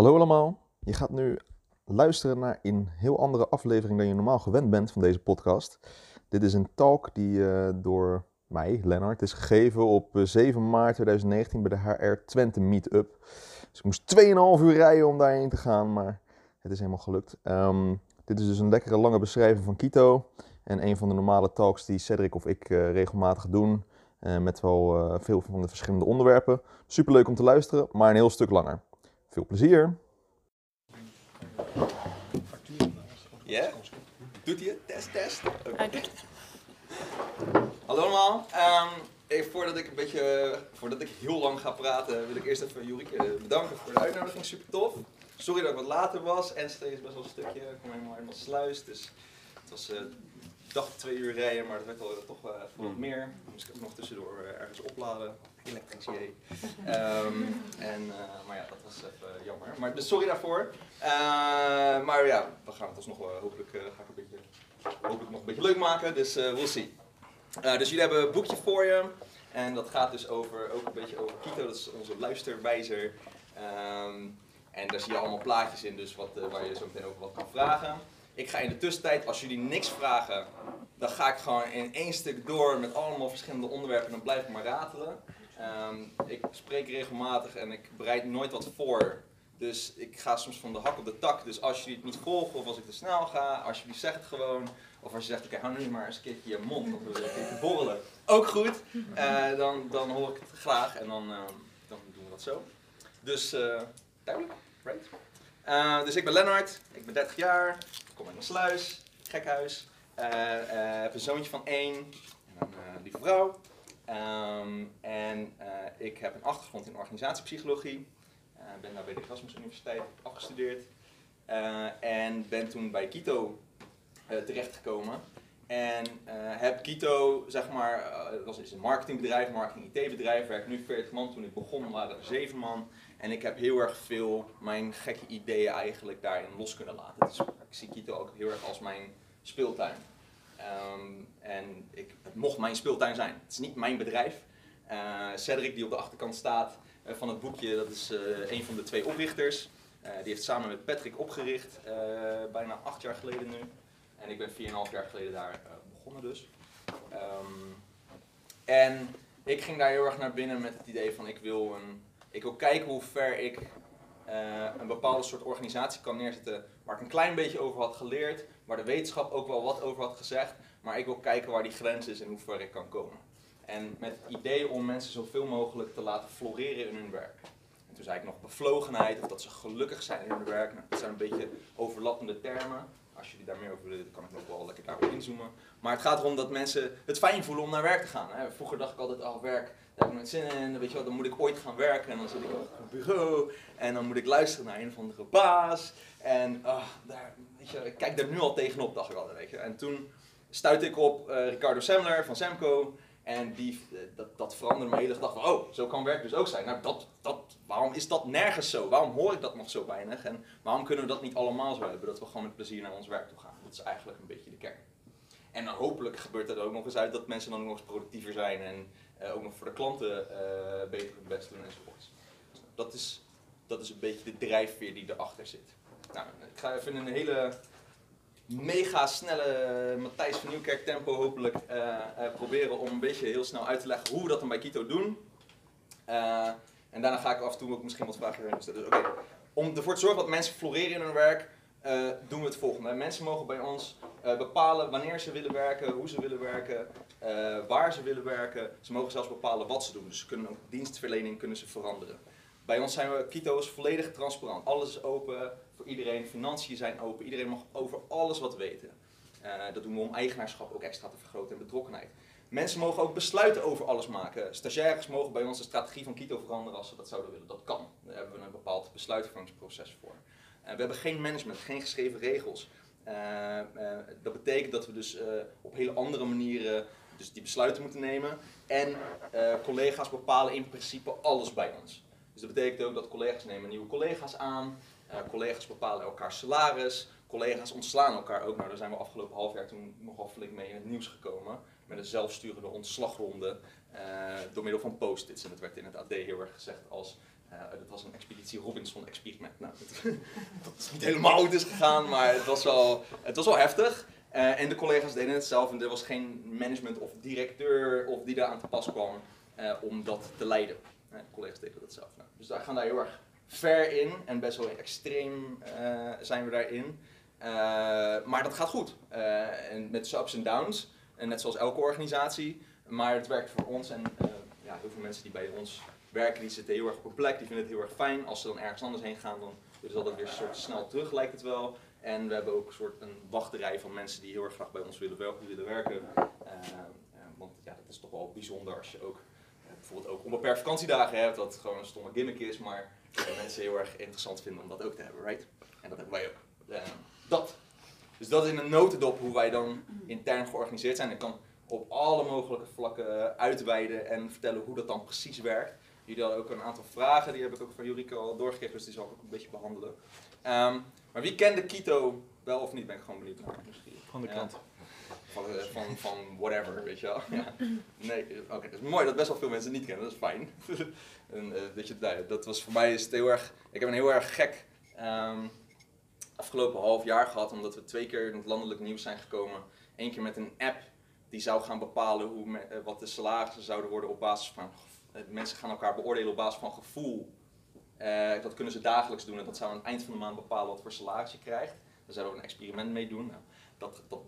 Hallo allemaal, je gaat nu luisteren naar een heel andere aflevering dan je normaal gewend bent van deze podcast. Dit is een talk die uh, door mij, Lennart, is gegeven op 7 eh, maart 2019 bij de HR Twente Meetup. Dus ik moest 2,5 uur rijden om daarheen te gaan, maar het is helemaal gelukt. Um, dit is dus een lekkere lange beschrijving van Kito en een van de normale talks die Cedric of ik uh, regelmatig doen. Met wel veel van de verschillende onderwerpen. Super leuk om te luisteren, maar een heel stuk langer. Veel plezier. Ja? Doet hij het? Test, test. Okay. Hallo allemaal. Um, even voordat ik een beetje, voordat ik heel lang ga praten, wil ik eerst even Jorike bedanken voor de uitnodiging. Super tof. Sorry dat ik wat later was. En steeds best wel een stukje. Ik kom helemaal helemaal sluis. Dus het was, uh, dacht twee uur rijden, maar het werd al toch uh, voor wat meer. Dan moest ik ook nog tussendoor uh, ergens opladen elektrisch. Um, en, uh, maar ja, dat was even jammer. Maar, dus sorry daarvoor. Uh, maar ja, we gaan het alsnog uh, hopelijk, ga ik een beetje, hopelijk nog een beetje leuk maken. Dus we'll see. dus jullie hebben een boekje voor je. En dat gaat dus over, ook een beetje over Kito. Dat is onze luisterwijzer. Um, en daar zie je allemaal plaatjes in, dus wat, waar je zo meteen ook wat kan vragen. Ik ga in de tussentijd, als jullie niks vragen, dan ga ik gewoon in één stuk door met allemaal verschillende onderwerpen en dan blijf ik maar ratelen. Um, ik spreek regelmatig en ik bereid nooit wat voor. Dus ik ga soms van de hak op de tak. Dus als jullie het niet volgen of als ik te snel ga, alsjeblieft zeg het gewoon. Of als je zegt, oké, okay, hou nu maar eens een keertje je mond, willen een keertje borrelen. Ook goed, uh, dan, dan hoor ik het graag en dan, uh, dan doen we dat zo. Dus, uh, duidelijk, right? dus ik ben Lennart, ik ben 30 jaar, kom mijn sluis, gekhuis. heb een zoontje van 1 en een lieve vrouw. Um, en uh, ik heb een achtergrond in organisatiepsychologie. Uh, ben daar bij de Erasmus Universiteit afgestudeerd. Uh, en ben toen bij Kito terechtgekomen. En heb Kito, zeg maar, dat was een marketingbedrijf, marketing IT-bedrijf, werk nu 40 man. Toen ik begon waren er 7 man. En ik heb heel erg veel mijn gekke ideeën eigenlijk daarin los kunnen laten. Dus ik zie Kito ook heel erg als mijn speeltuin. Um, en ik, het mocht mijn speeltuin zijn. Het is niet mijn bedrijf. Uh, Cedric, die op de achterkant staat uh, van het boekje, dat is uh, een van de twee oprichters. die heeft samen met Patrick opgericht, bijna acht jaar geleden nu. En ik ben 4,5 jaar geleden daar begonnen dus. Um, en ik ging daar heel erg naar binnen met het idee van ik wil, een, ik wil kijken hoe ver ik een bepaalde soort organisatie kan neerzetten waar ik een klein beetje over had geleerd, waar de wetenschap ook wel wat over had gezegd, maar ik wil kijken waar die grens is en hoe ver ik kan komen. En met het idee om mensen zoveel mogelijk te laten floreren in hun werk. En toen zei ik nog bevlogenheid, of dat ze gelukkig zijn in hun werk. Nou, dat zijn een beetje overlappende termen. Als jullie daar meer over willen, dan kan ik nog wel lekker daarop inzoomen. Maar het gaat erom dat mensen het fijn voelen om naar werk te gaan. Hè. Vroeger dacht ik altijd, oh werk, heb ik zin in. Weet je dan moet ik ooit gaan werken en dan zit ik op het bureau. En dan moet ik luisteren naar een of andere baas. En oh, daar, weet je, ik kijk daar nu al tegenop, dacht ik altijd. Weet je. En toen stuitte ik op uh, Ricardo Semler van Semco. En die, uh, dat, dat veranderde me hele gedachte oh, zo kan werk dus ook zijn. Nou, dat, dat, waarom is dat nergens zo? Waarom hoor ik dat nog zo weinig? En waarom kunnen we dat niet allemaal zo hebben? Dat we gewoon met plezier naar ons werk toe gaan. Dat is eigenlijk een beetje de kern. En dan hopelijk gebeurt er ook nog eens uit dat mensen dan nog eens productiever zijn en ook nog voor de klanten beter hun best doen enzovoorts. Dat is, dat is een beetje de drijfveer die erachter zit. Nou, ik ga even een hele mega snelle Matthijs van Nieuwkerk tempo hopelijk proberen om een beetje heel snel uit te leggen hoe we dat dan bij Kito doen. En daarna ga ik af en toe ook misschien wat vragen stellen. Dus. Om ervoor te zorgen dat mensen floreren in hun werk, doen we het volgende. Mensen mogen bij ons bepalen wanneer ze willen werken, hoe ze willen werken, waar ze willen werken. Ze mogen zelfs bepalen wat ze doen. Dus ze kunnen ook dienstverlening kunnen ze veranderen. Bij ons zijn we, Kito is volledig transparant. Alles is open voor iedereen. Financiën zijn open. Iedereen mag over alles wat weten. Uh, dat doen we om eigenaarschap ook extra te vergroten en betrokkenheid. Mensen mogen ook besluiten over alles maken. Stagiaires mogen bij ons de strategie van Kito veranderen als ze dat zouden willen. Dat kan. Daar hebben we een bepaald besluitvormingsproces voor. Uh, we hebben geen management, geen geschreven regels. Uh, dat betekent dat we dus op hele andere manieren dus die besluiten moeten nemen. En collega's bepalen in principe alles bij ons. Dus dat betekent ook dat collega's nemen nieuwe collega's aan, uh, collega's bepalen elkaar salaris, collega's ontslaan elkaar ook. Nou, daar zijn we afgelopen half jaar toen nogal flink mee in het nieuws gekomen. Met een zelfsturende ontslagronde uh, door middel van post-its. En dat werd in het AD heel erg gezegd als, uh, dat was een expeditie Robinson-experiment. Nou, dat het niet helemaal goed is gegaan, maar het was wel, het was wel heftig. Eh, en de collega's deden het zelf en er was geen management of directeur of die daar aan te pas kwam eh, om dat te leiden. Eh, de collega's deden dat zelf. Nou, dus daar gaan daar heel erg ver in en best wel extreem zijn we daarin. maar dat gaat goed. en met ups en downs, en net zoals elke organisatie. Maar het werkt voor ons en ja, heel veel mensen die bij ons werken, die zitten heel erg op een plek, die vinden het heel erg fijn. Als ze dan ergens anders heen gaan, dan is dat weer soort snel terug, lijkt het wel. En we hebben ook een soort een wachterij van mensen die heel erg graag bij ons willen, willen werken. Uh, want ja, dat is toch wel bijzonder als je ook uh, bijvoorbeeld ook onbeperkt vakantiedagen hebt, dat gewoon een stomme gimmick is, maar mensen heel erg interessant vinden om dat ook te hebben, right? En dat hebben wij ook. dat. Dus dat is in een notendop hoe wij dan intern georganiseerd zijn. Ik kan op alle mogelijke vlakken uitweiden en vertellen hoe dat dan precies werkt. Jullie hadden ook een aantal vragen, die heb ik ook van Jurika al doorgegeven, dus die zal ik ook een beetje behandelen. Maar wie kende Kito wel of niet, ben ik gewoon benieuwd naar. Misschien. Van de kant. Van, eh, van, van whatever, weet je wel. Ja. Nee, oké, okay, dat is mooi dat best wel veel mensen het niet kennen, dat is fijn. en, uh, weet je, nou, dat was voor mij is het heel erg, ik heb een heel erg gek um, afgelopen half jaar gehad, omdat we twee keer in het landelijk nieuws zijn gekomen. Eén keer met een app die zou gaan bepalen hoe me, wat de salarissen zouden worden op basis van mensen gaan elkaar beoordelen op basis van gevoel. Uh, dat kunnen ze dagelijks doen en dat zou aan het eind van de maand bepalen wat voor salaris je krijgt. Daar zouden we een experiment mee doen. Nou, dat, dat,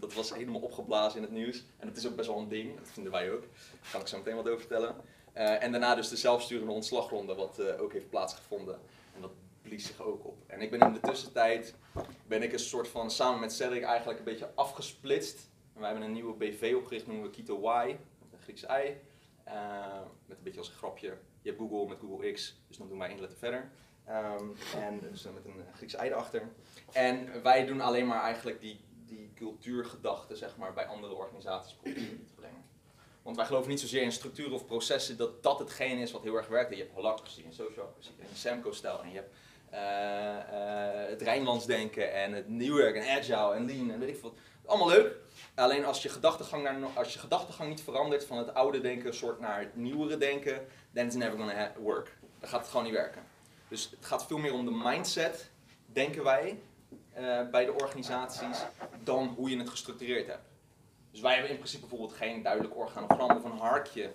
dat was helemaal opgeblazen in het nieuws. En dat is ook best wel een ding, dat vinden wij ook. Daar kan ik zo meteen wat over vertellen. Uh, en daarna dus de zelfsturende ontslagronde, wat uh, ook heeft plaatsgevonden. En dat blies zich ook op. En ik ben in de tussentijd, ben ik een soort van, samen met Cedric eigenlijk een beetje afgesplitst. En wij hebben een nieuwe BV opgericht, noemen we Kito Y, een Grieks ei. Met een beetje als een grapje. Je hebt Google met Google X, dus dan doen wij één letter verder. Um, en dus met een Grieks ei erachter. En wij doen alleen maar eigenlijk die, die cultuurgedachten zeg maar, bij andere organisaties proberen te brengen. Want wij geloven niet zozeer in structuren of processen dat dat hetgeen is wat heel erg werkt. Je hebt holacracy en sociocracy en Semco-stijl en je hebt uh, uh, het Rijnlands denken en het New York en Agile en Lean en weet ik wat. Allemaal leuk, Alleen als je gedachtegang, naar, als je gedachtegang niet verandert van het oude denken soort naar het nieuwere denken, then it's never gonna work. Dan gaat het gewoon niet werken. Dus het gaat veel meer om de mindset, denken wij, uh, bij de organisaties, dan hoe je het gestructureerd hebt. Dus wij hebben in principe bijvoorbeeld geen duidelijk organogram of een harkje.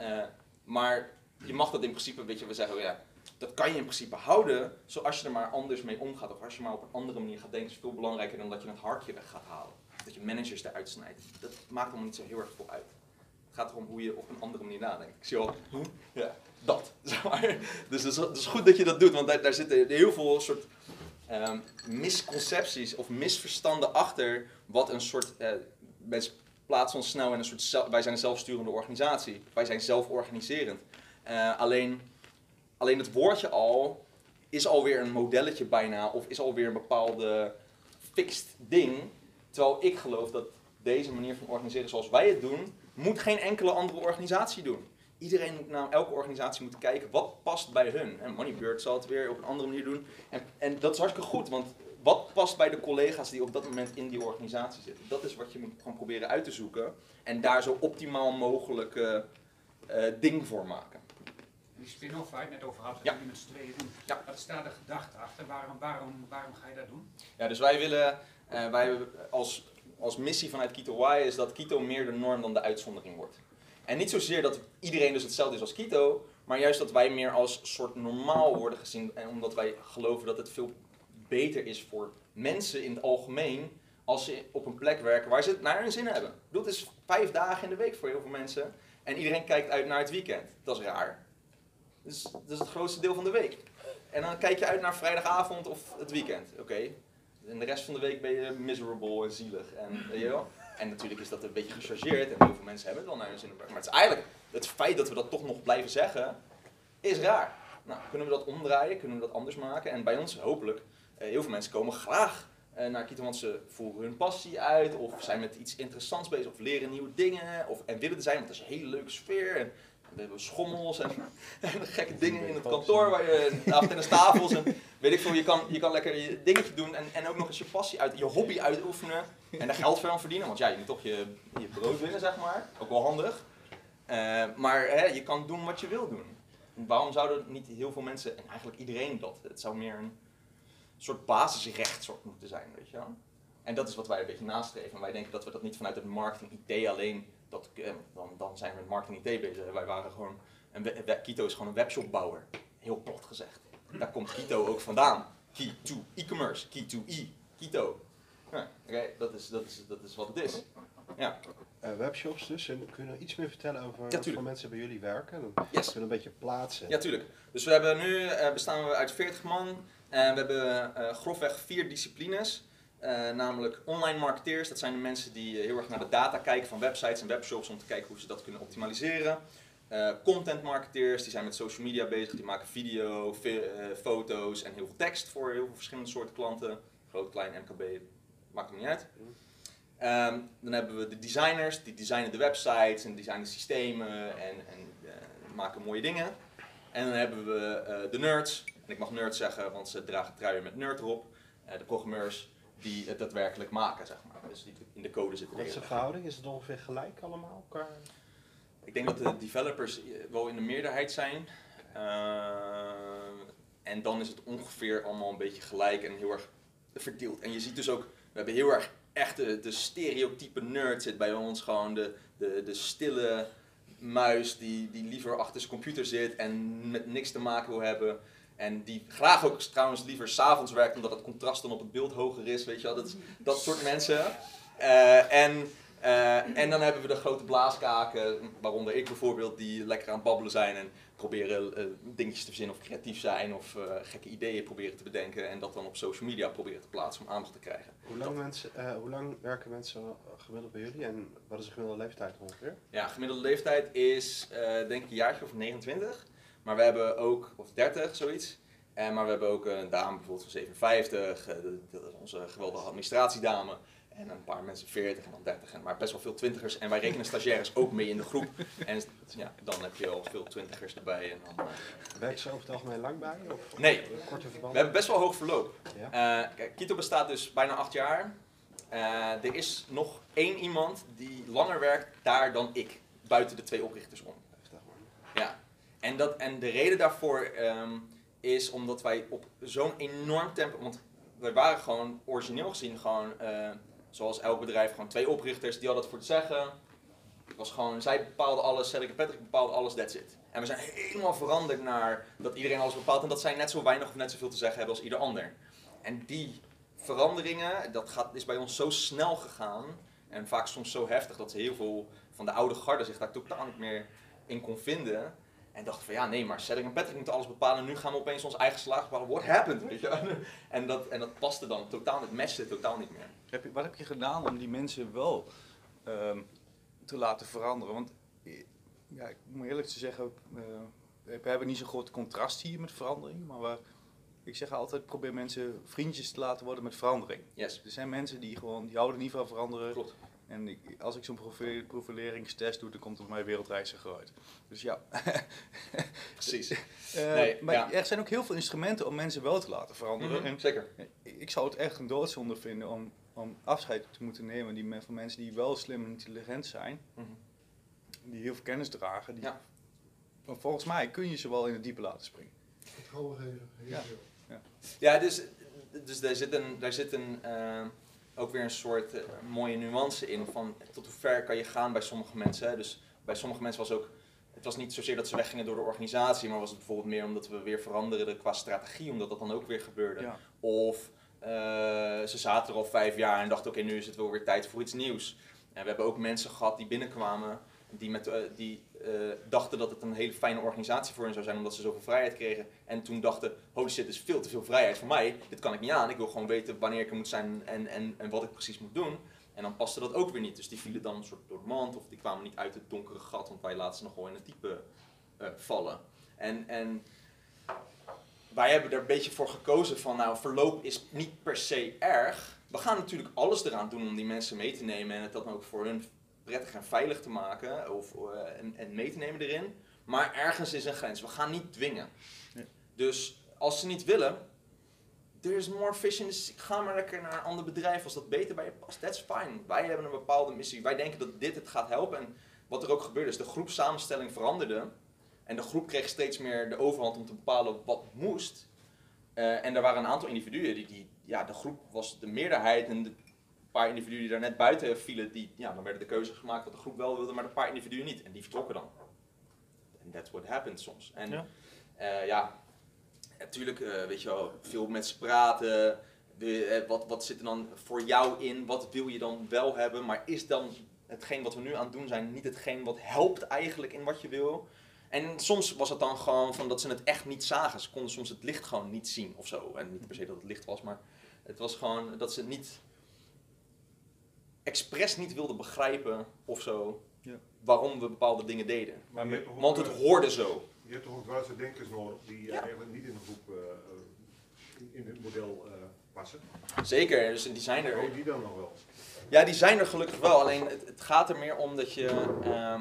Uh, maar je mag dat in principe, weet je, we zeggen, ja, dat kan je in principe houden, zoals je er maar anders mee omgaat. Of als je maar op een andere manier gaat denken, is veel belangrijker dan dat je het harkje weg gaat halen dat je managers eruit snijdt. Dat maakt allemaal niet zo heel erg veel uit. Gaat erom hoe je op een andere manier nadenkt. Ik zie al, ja, dat. Maar. Dus het is, goed dat je dat doet, want daar, daar zitten heel veel soort um, misconcepties of misverstanden achter wat een soort... Uh, mensen plaatsen ons snel in een soort... wij zijn een zelfsturende organisatie. Wij zijn zelforganiserend. Uh, alleen, alleen het woordje al is alweer een modelletje bijna, of is alweer een bepaalde fixed ding Terwijl ik geloof dat deze manier van organiseren zoals wij het doen, moet geen enkele andere organisatie doen. Iedereen moet naar elke organisatie moeten kijken wat past bij hun. En Moneybird zal het weer op een andere manier doen. En, en dat is hartstikke goed, want wat past bij de collega's die op dat moment in die organisatie zitten? Dat is wat je moet gaan proberen uit te zoeken. En daar zo optimaal mogelijk uh, ding voor maken. Die spin-off waar je het net over had, ja. met z'n tweeën doen. Ja. Wat staat de gedachte achter? Waarom, waarom, waarom ga je dat doen? Ja, dus wij willen uh, wij als, als missie vanuit Kito Y is dat Kito meer de norm dan de uitzondering wordt. En niet zozeer dat iedereen dus hetzelfde is als Kito, maar juist dat wij meer als soort normaal worden gezien. En omdat wij geloven dat het veel beter is voor mensen in het algemeen als ze op een plek werken waar ze het naar hun zin hebben. Dat is vijf dagen in de week voor heel veel mensen. En iedereen kijkt uit naar het weekend. Dat is raar. Dus, dat is het grootste deel van de week. En dan kijk je uit naar vrijdagavond of het weekend. Oké, en de rest van de week ben je miserable en zielig. En, weet je wel? en natuurlijk is dat een beetje gechargeerd en heel veel mensen hebben het wel naar hun zin. Maar het is eigenlijk, het feit dat we dat toch nog blijven zeggen, is raar. Nou, kunnen we dat omdraaien? Kunnen we dat anders maken? En bij ons hopelijk, eh, heel veel mensen komen graag uh, naar Kito, want ze voeren hun passie uit, of zijn met iets interessants bezig, of leren nieuwe dingen, of, en willen er zijn, want het is een hele leuke sfeer. En, we hebben schommels en, en, gekke dingen in het kantoor waar je tafels en weet ik veel, je kan, je kan lekker je dingetje doen en, en ook nog eens je passie uit, je hobby uitoefenen en daar geld aan verdienen, want ja, je moet toch je, je brood winnen, zeg maar, ook wel handig. Uh, maar hè, je kan doen wat je wil doen. waarom zouden niet heel veel mensen, en eigenlijk iedereen dat, het zou meer een soort basisrecht soort moeten zijn, weet je wel? En dat is wat wij een beetje nastreven. En wij denken dat we dat niet vanuit het marketing IT alleen, dat, eh, dan, dan zijn we met marketing IT bezig. Wij waren gewoon, een Kito is gewoon een webshopbouwer, heel plat gezegd. Daar komt Kito ook vandaan. Key to e-commerce, key to e, Kito. Ja, Oké, dat, is, dat, is, dat is wat het is. Ja, Eh, webshops dus. En kun je nog iets meer vertellen over tuurlijk. voor mensen bij jullie werken? Dan yes. kunnen we een beetje plaatsen. Ja, tuurlijk. Dus we hebben nu eh, bestaan we uit 40 man en we hebben grofweg vier disciplines. Eh, namelijk online marketeers, dat zijn de mensen die eh, heel erg naar de data kijken van websites en webshops om te kijken hoe ze dat kunnen optimaliseren. Eh, content marketeers, die zijn met social media bezig, die maken video, foto's en heel veel tekst voor heel veel verschillende soorten klanten. Groot, klein, MKB, maakt het niet uit. Ehm, dan hebben we de designers, die designen de websites en designen systemen en, en maken mooie dingen. En dan hebben we de nerds, en ik mag nerds zeggen, want ze dragen truien met nerd erop. De programmeurs die het daadwerkelijk maken, zeg maar. Dus die in de code zitten. Wat is de verhouding? Is het ongeveer gelijk allemaal? Ik denk dat de developers wel in de meerderheid zijn. Eh, en dan is het ongeveer allemaal een beetje gelijk en heel erg verdeeld. En je ziet dus ook, we hebben heel erg echt de, de stereotype nerd zit bij ons. Gewoon de, de, de stille muis die, die liever achter zijn computer zit en met niks te maken wil hebben. En die graag ook trouwens liever s'avonds werkt, omdat het contrast dan op het beeld hoger is. Weet je wel, dat, is- dat soort mensen. Eh, en, eh, en dan hebben we de grote blaaskaken, waaronder ik bijvoorbeeld, die lekker aan het babbelen zijn en proberen eh, dingetjes te verzinnen of creatief zijn of gekke ideeën proberen te bedenken en dat dan op social media proberen te plaatsen om aandacht te krijgen. Hoe lang, mensen, hoe lang werken mensen gemiddeld bij jullie? En wat is de gemiddelde leeftijd ongeveer? Ja, gemiddelde leeftijd is denk ik een jaartje of 29. Maar we hebben ook, of 30, zoiets. En, maar we hebben ook een dame bijvoorbeeld van 57, eh, de- de- onze geweldige administratiedame. En een paar mensen 40 en dan 30. En, maar best wel veel twintigers. En wij rekenen stagiaires ook mee in de groep. En ja, dan heb je al veel twintigers erbij. En dan, eh, Werken ze over het algemeen lang bij? Of Nee, korte we hebben best wel hoog verloop. Ja? Eh, kijk, Kito bestaat dus bijna acht jaar. Eh, er is nog één iemand die langer werkt daar dan ik. Buiten de twee oprichters om. Ja, en, dat, en de reden daarvoor ehm, is omdat wij op zo'n enorm tempo, want wij waren gewoon origineel gezien gewoon, eh, zoals elk bedrijf, gewoon twee oprichters, die hadden het voor te zeggen. Het was gewoon, zij bepaalden alles, Cedric en Patrick bepaalden alles, that's it. En we zijn helemaal veranderd naar dat iedereen alles bepaalt en dat zij net zo weinig of net zoveel te zeggen hebben als ieder ander. En die veranderingen, dat gaat, is bij ons zo snel gegaan en vaak soms zo heftig dat heel veel van de oude garde zich daar totaal niet meer in kon vinden. En dacht van ja, nee, maar Cedric en Patrick moeten alles bepalen. Nu gaan we opeens ons eigen slaag bepalen. What happened? Weet je? En, dat, en dat paste dan totaal, het matchte totaal niet meer. Heb je, wat heb je gedaan om die mensen wel ehm, te laten veranderen? Want eh, ja, ik moet eerlijk te zeggen, eh, we hebben niet zo'n groot contrast hier met verandering. Maar we, ik zeg altijd, probeer mensen vriendjes te laten worden met verandering. Yes, Er zijn mensen die gewoon, die houden niet van veranderen. klopt. En ik, als ik zo'n profi- profileringstest doe, dan komt er voor mij wereldreiziger uit. Dus ja. Precies. Eh, Nee, maar ja. er zijn ook heel veel instrumenten om mensen wel te laten veranderen. Mhm, En Zeker. ik zou het echt een doodzonde vinden om, om afscheid te moeten nemen die, van mensen die wel slim en intelligent zijn, Mhm. die heel veel kennis dragen. Die, Ja. Maar volgens mij kun je ze wel in het diepe laten springen. Vertrouwen geven. heel Ja. veel. Ja, dus, dus daar zit, een, daar zit een, eh, ook weer een soort eh, mooie nuance in. Van tot hoe ver kan je gaan bij sommige mensen. Hè? Dus bij sommige mensen was ook. Het was niet zozeer dat ze weggingen door de organisatie, maar was het bijvoorbeeld meer omdat we weer veranderden qua strategie, omdat dat dan ook weer gebeurde. Ja. Of eh, ze zaten er al vijf jaar en dachten: oké, nu is het wel weer tijd voor iets nieuws. En we hebben ook mensen gehad die binnenkwamen, die, met, eh, die eh, dachten dat het een hele fijne organisatie voor hen zou zijn, omdat ze zoveel vrijheid kregen. En toen dachten: holy shit, is veel te veel vrijheid voor mij. Dit kan ik niet aan. Ik wil gewoon weten wanneer ik er moet zijn en, en, en wat ik precies moet doen. En dan paste dat ook weer niet. Dus die vielen dan een soort door de mand of die kwamen niet uit het donkere gat, want wij laten ze nog wel in het diepe eh, vallen. En, en wij hebben er een beetje voor gekozen van, nou, verloop is niet per se erg. We gaan natuurlijk alles eraan doen om die mensen mee te nemen en het dan ook voor hun prettig en veilig te maken of, eh, en, en mee te nemen erin. Maar ergens is een grens. We gaan niet dwingen. Dus als ze niet willen, there's more fish in the sea. Ga maar lekker naar een ander bedrijf als dat beter bij je past. That's fine. Wij hebben een bepaalde missie. Wij denken dat dit het gaat helpen. En wat er ook gebeurde is, de groepsamenstelling veranderde. En de groep kreeg steeds meer de overhand om te bepalen wat moest. Eh, en er waren een aantal individuen die, die, ja, de groep was de meerderheid en de paar individuen die daar net buiten vielen, die, ja, dan werden de keuzes gemaakt wat de groep wel wilde, maar een paar individuen niet. En die vertrokken dan. En that's what happens soms. En Ja. ja natuurlijk, eh, weet je wel, veel met ze praten. De, eh, wat, wat zit er dan voor jou in? Wat wil je dan wel hebben? Maar is dan hetgeen wat we nu aan het doen zijn niet hetgeen wat helpt eigenlijk in wat je wil? En soms was het dan gewoon van dat ze het echt niet zagen. Ze konden soms het licht gewoon niet zien of zo. En niet per se dat het licht was, maar het was gewoon dat ze het niet expres niet wilden begrijpen of zo. Ja. Waarom we bepaalde dingen deden. Maar Want het eh, hoorde zo. Je hebt toch ook dwaze denkers nodig die eh, Ja. eigenlijk niet in de groep, eh, eh, in- het model eh, passen. Zeker, dus die zijn er. Ook die dan nog wel. Ja, die zijn er gelukkig wel. Alleen het, het gaat er meer om dat je. ehm,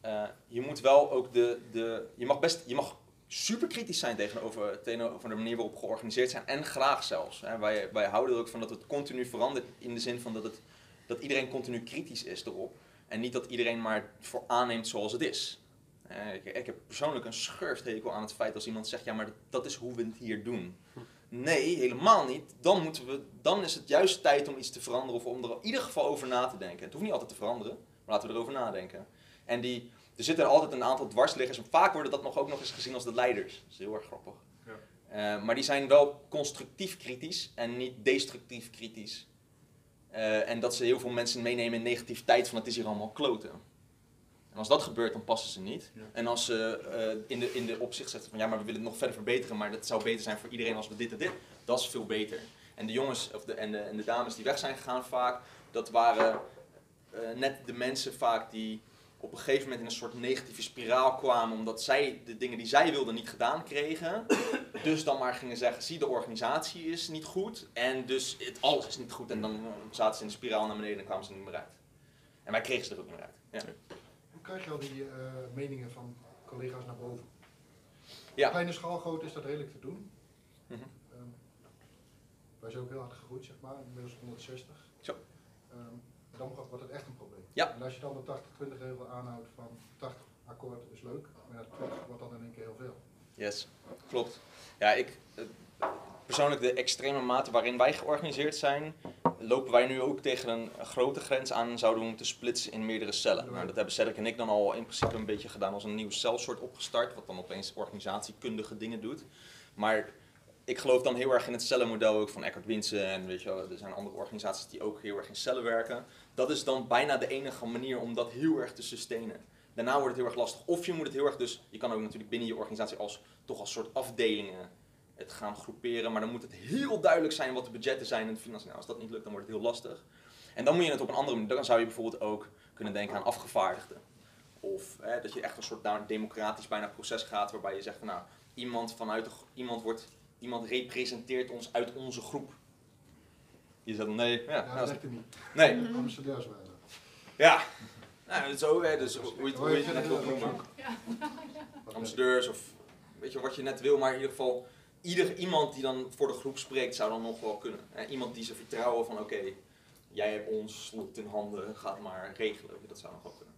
eh, je moet wel ook de. de je mag best. Je mag super kritisch zijn tegenover, tegenover de manier waarop we georganiseerd zijn. En graag zelfs. Hè. Wij, wij houden er ook van dat het continu verandert. In de zin van dat, het, dat iedereen continu kritisch is erop. En niet dat iedereen maar voor aanneemt zoals het is. Eh, ik, ik heb persoonlijk een schurftekel aan het feit als iemand zegt: ja, maar dat, dat is hoe we het hier doen. Nee, helemaal niet. Dan, moeten we, dan is het juist tijd om iets te veranderen of om er in ieder geval over na te denken. Het hoeft niet altijd te veranderen, maar laten we erover nadenken. En die, er zitten altijd een aantal dwarsliggers en vaak worden dat nog ook nog eens gezien als de leiders. Dat is heel erg grappig. Ja. Eh, maar die zijn wel constructief kritisch en niet destructief kritisch. Eh, en dat ze heel veel mensen meenemen in negativiteit van het is hier allemaal kloten. En als dat gebeurt, dan passen ze niet. Ja. En als ze eh, in, de, in de opzicht zetten van ja, maar we willen het nog verder verbeteren, maar dat zou beter zijn voor iedereen als we dit en dit, dat is veel beter. En de jongens of de, en, de, en de dames die weg zijn gegaan vaak, dat waren eh, net de mensen vaak die op een gegeven moment in een soort negatieve spiraal kwamen, omdat zij de dingen die zij wilden niet gedaan kregen. Dus dan maar gingen zeggen, zie de organisatie is niet goed en dus het, alles is niet goed. En dan eh, zaten ze in de spiraal naar beneden en kwamen ze er niet meer uit. En wij kregen ze er ook niet meer uit. Ja. Hoe krijg je al die eh, meningen van collega's naar boven? Ja. Kleine schaalgrootte is dat redelijk te doen. Ehm, wij zijn ook heel hard gegroeid, zeg maar, inmiddels 160. Zo. Ehm, dan wordt wordt het echt een probleem. Ja. En als je dan de 80-20 regel aanhoudt van 80 akkoord is leuk, maar dat 20 wordt dan in één keer heel veel. Yes, klopt. Ja, ik, eh, persoonlijk de extreme mate waarin wij georganiseerd zijn, lopen wij nu ook tegen een grote grens aan en zouden we moeten splitsen in meerdere cellen. Nou, dat hebben Cedric en ik dan al in principe een beetje gedaan als een nieuw celsoort opgestart, wat dan opeens organisatiekundige dingen doet. Maar ik geloof dan heel erg in het cellenmodel ook van Eckhart Winsen en weet je wel, er zijn andere organisaties die ook heel erg in cellen werken. Dat is dan bijna de enige manier om dat heel erg te sustainen. Daarna wordt het heel erg lastig. Of je moet het heel erg dus, je kan ook natuurlijk binnen je organisatie als, toch als soort afdelingen het gaan groeperen. Maar dan moet het heel duidelijk zijn wat de budgetten zijn en de financiën. Als dat niet lukt, dan wordt het heel lastig. En dan moet je het op een andere manier, dan zou je bijvoorbeeld ook kunnen denken aan afgevaardigden. Of hè, dat je echt een soort een democratisch bijna proces gaat waarbij je zegt nou, iemand vanuit de, iemand wordt, iemand representeert ons uit onze groep. Je zegt dan nee, ja, Ja, dat er niet. nee, Ambassadeurs waren dat. ja. Nou, zo, hè, dus hoe je het, hoe je het net ja, wil ja, noemen. ambassadeurs of weet je wat je net wil, maar in ieder geval ieder iemand die dan voor de groep spreekt zou dan nog wel kunnen. Hè, iemand die ze vertrouwen van oké, jij hebt ons lot in handen, ga het maar regelen. Dat zou nog wel kunnen.